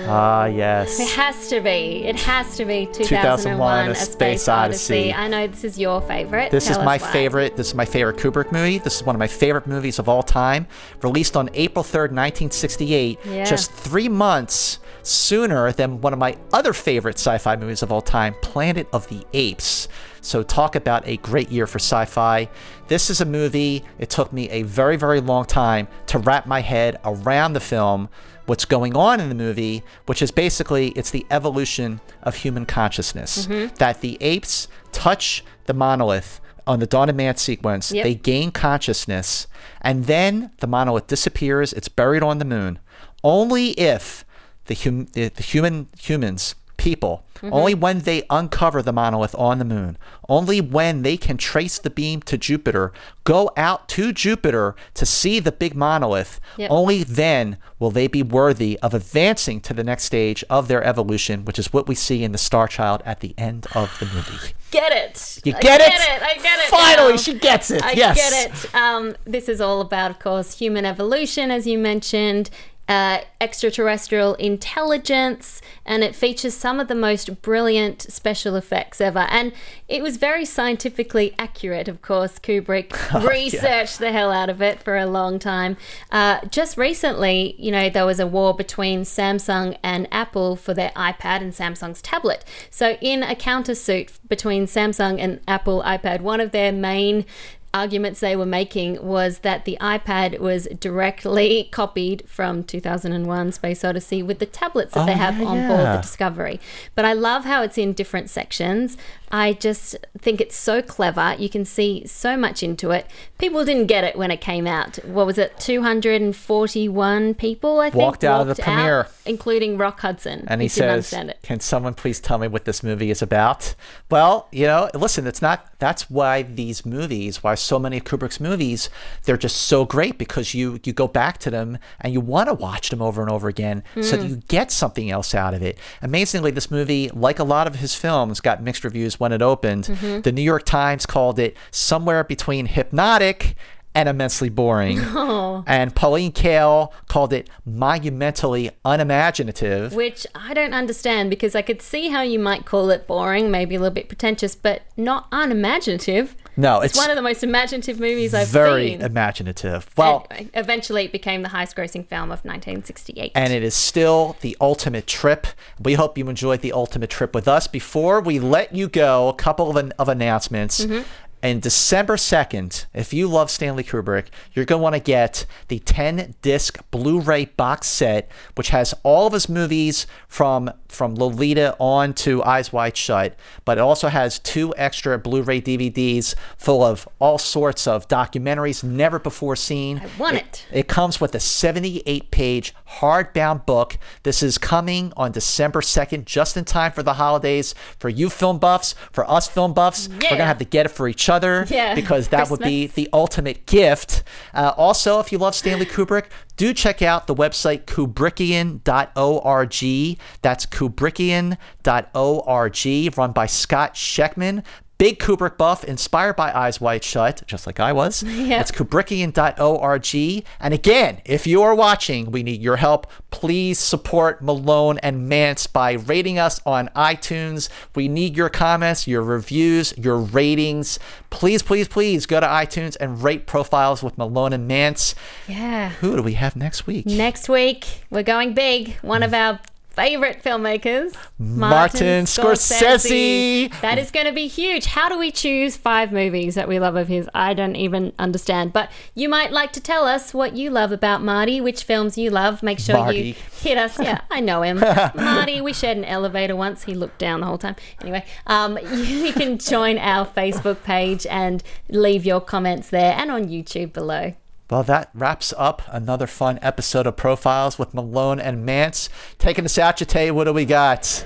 Ah, yes. It has to be. It has to be 2001, 2001, A Space Odyssey. I know this is your favorite. This Tell is my why. favorite. This is my favorite Kubrick movie. This is one of my favorite movies of all time. Released on April 3rd, 1968, Yeah. just three months sooner than one of my other favorite sci fi movies of all time, Planet of the Apes. So, talk about a great year for sci fi. This is a movie, it took me a very, very long time to wrap my head around the film what's going on in the movie, which is basically it's the evolution of human consciousness. Mm-hmm. That the apes touch the monolith on the Dawn of Man sequence, Yep. they gain consciousness, and then the monolith disappears. It's buried on the moon. Only if the, hum- the, the human humans people only when they uncover the monolith on the moon only when they can trace the beam to jupiter go out to jupiter to see the big monolith Yep. only then will they be worthy of advancing to the next stage of their evolution which is what we see in the star child at the end of the movie Get it. You I get it? I get it. Finally, now. she gets it. I Yes. get it. Um, this is all about, of course, human evolution, as you mentioned, uh, extraterrestrial intelligence, and it features some of the most brilliant special effects ever. And it was very scientifically accurate, of course. Kubrick Oh, researched the hell out of it for a long time. Uh, just recently, you know, there was a war between Samsung and Apple for their iPad and Samsung's tablet. So, in a countersuit between Samsung and Apple iPad, one of their main arguments they were making was that the iPad was directly copied from 2001 Space Odyssey with the tablets that they Oh, have yeah, on board the. Discovery. But I love how it's in different sections. I just think it's so clever. You can see so much into it. People didn't get it when it came out. What was it? 241 people, I think, Walked out of the walked premiere. including Rock Hudson. and he says, "Can someone please tell me what this movie is about?" Well, you know, listen, it's not. That's why these movies, why so many of Kubrick's movies, they're just so great because you you go back to them and you want to watch them over and over again, so that hmm. you get something else out of it. Amazingly, this movie, like a lot of his films, got mixed reviews when it opened. Mm-hmm. The New York Times called it somewhere between hypnotic and immensely boring. Oh. And Pauline Kael called it monumentally unimaginative. Which I don't understand because I could see how you might call it boring, maybe a little bit pretentious, but not unimaginative. No, It's, it's, one of the most imaginative movies I've very seen. Very imaginative. Well, Anyway, uh, eventually, it became the highest grossing film of 1968. and it is still the ultimate trip. We hope you enjoyed the ultimate trip with us. Before we let you go, a couple of, an, of announcements. Mm-hmm. And December 2nd, if you love Stanley Kubrick, you're going to want to get the 10 disc Blu ray box set, which has all of his movies from, from Lolita on to Eyes Wide Shut. But it also has two extra Blu ray DVDs full of all sorts of documentaries never before seen. I want it. It comes with a 78 page hardbound book. This is coming on December 2nd, just in time for the holidays. For you film buffs, for us film buffs, we're going to have to get it for each other Yeah, because that would be the ultimate gift. Uh, also, if you love Stanley Kubrick, do check out the website kubrickian.org. That's kubrickian.org, run by Scott Scheckman. Big Kubrick buff, inspired by Eyes Wide Shut, just like I was. Yep. It's kubrickian.org. And again, if you are watching, we need your help. Please support Malone and Mantz by rating us on iTunes. We need your comments, your reviews, your ratings. Please, please, please go to iTunes and rate profiles with Malone and Mantz. yeah. Who do we have next week? Next week, we're going big. One of mm. our favorite filmmakers, Martin Scorsese. That is going to be huge. How do we choose five movies that we love of his? I don't even understand. But you might like to tell us what you love about Marty, which films you love. Make sure you hit us. Yeah, I know him. Marty, we shared an elevator once. He looked down the whole time. Anyway, um, you can join our Facebook page and leave your comments there and on YouTube below. Well, that wraps up another fun episode of Profiles with Malone and Mantz. Taking us out, Jate, what do we got?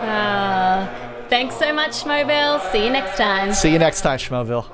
Uh, thanks so much, Mobile. See you next time. See you next time, Schmoville.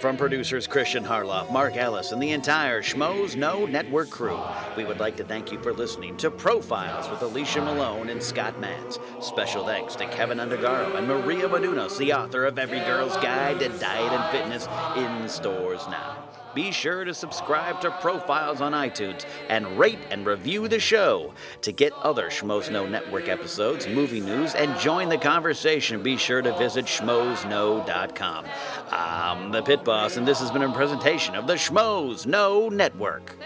From producers Christian Harloff, Mark Ellis, and the entire Schmoes Know Network crew, we would like to thank you for listening to Profiles with Alicia Malone and Scott Mantz. Special thanks to Kevin Undergaro and Maria Menounos, the author of Every Girl's Guide to Diet and Fitness, in stores now. Be sure to subscribe to Profiles on iTunes and rate and review the show. To get other Schmoes Know Network episodes, movie news, and join the conversation, be sure to visit schmoesknow.com. I'm the Pit Boss, and this has been a presentation of the Schmoes Know Network.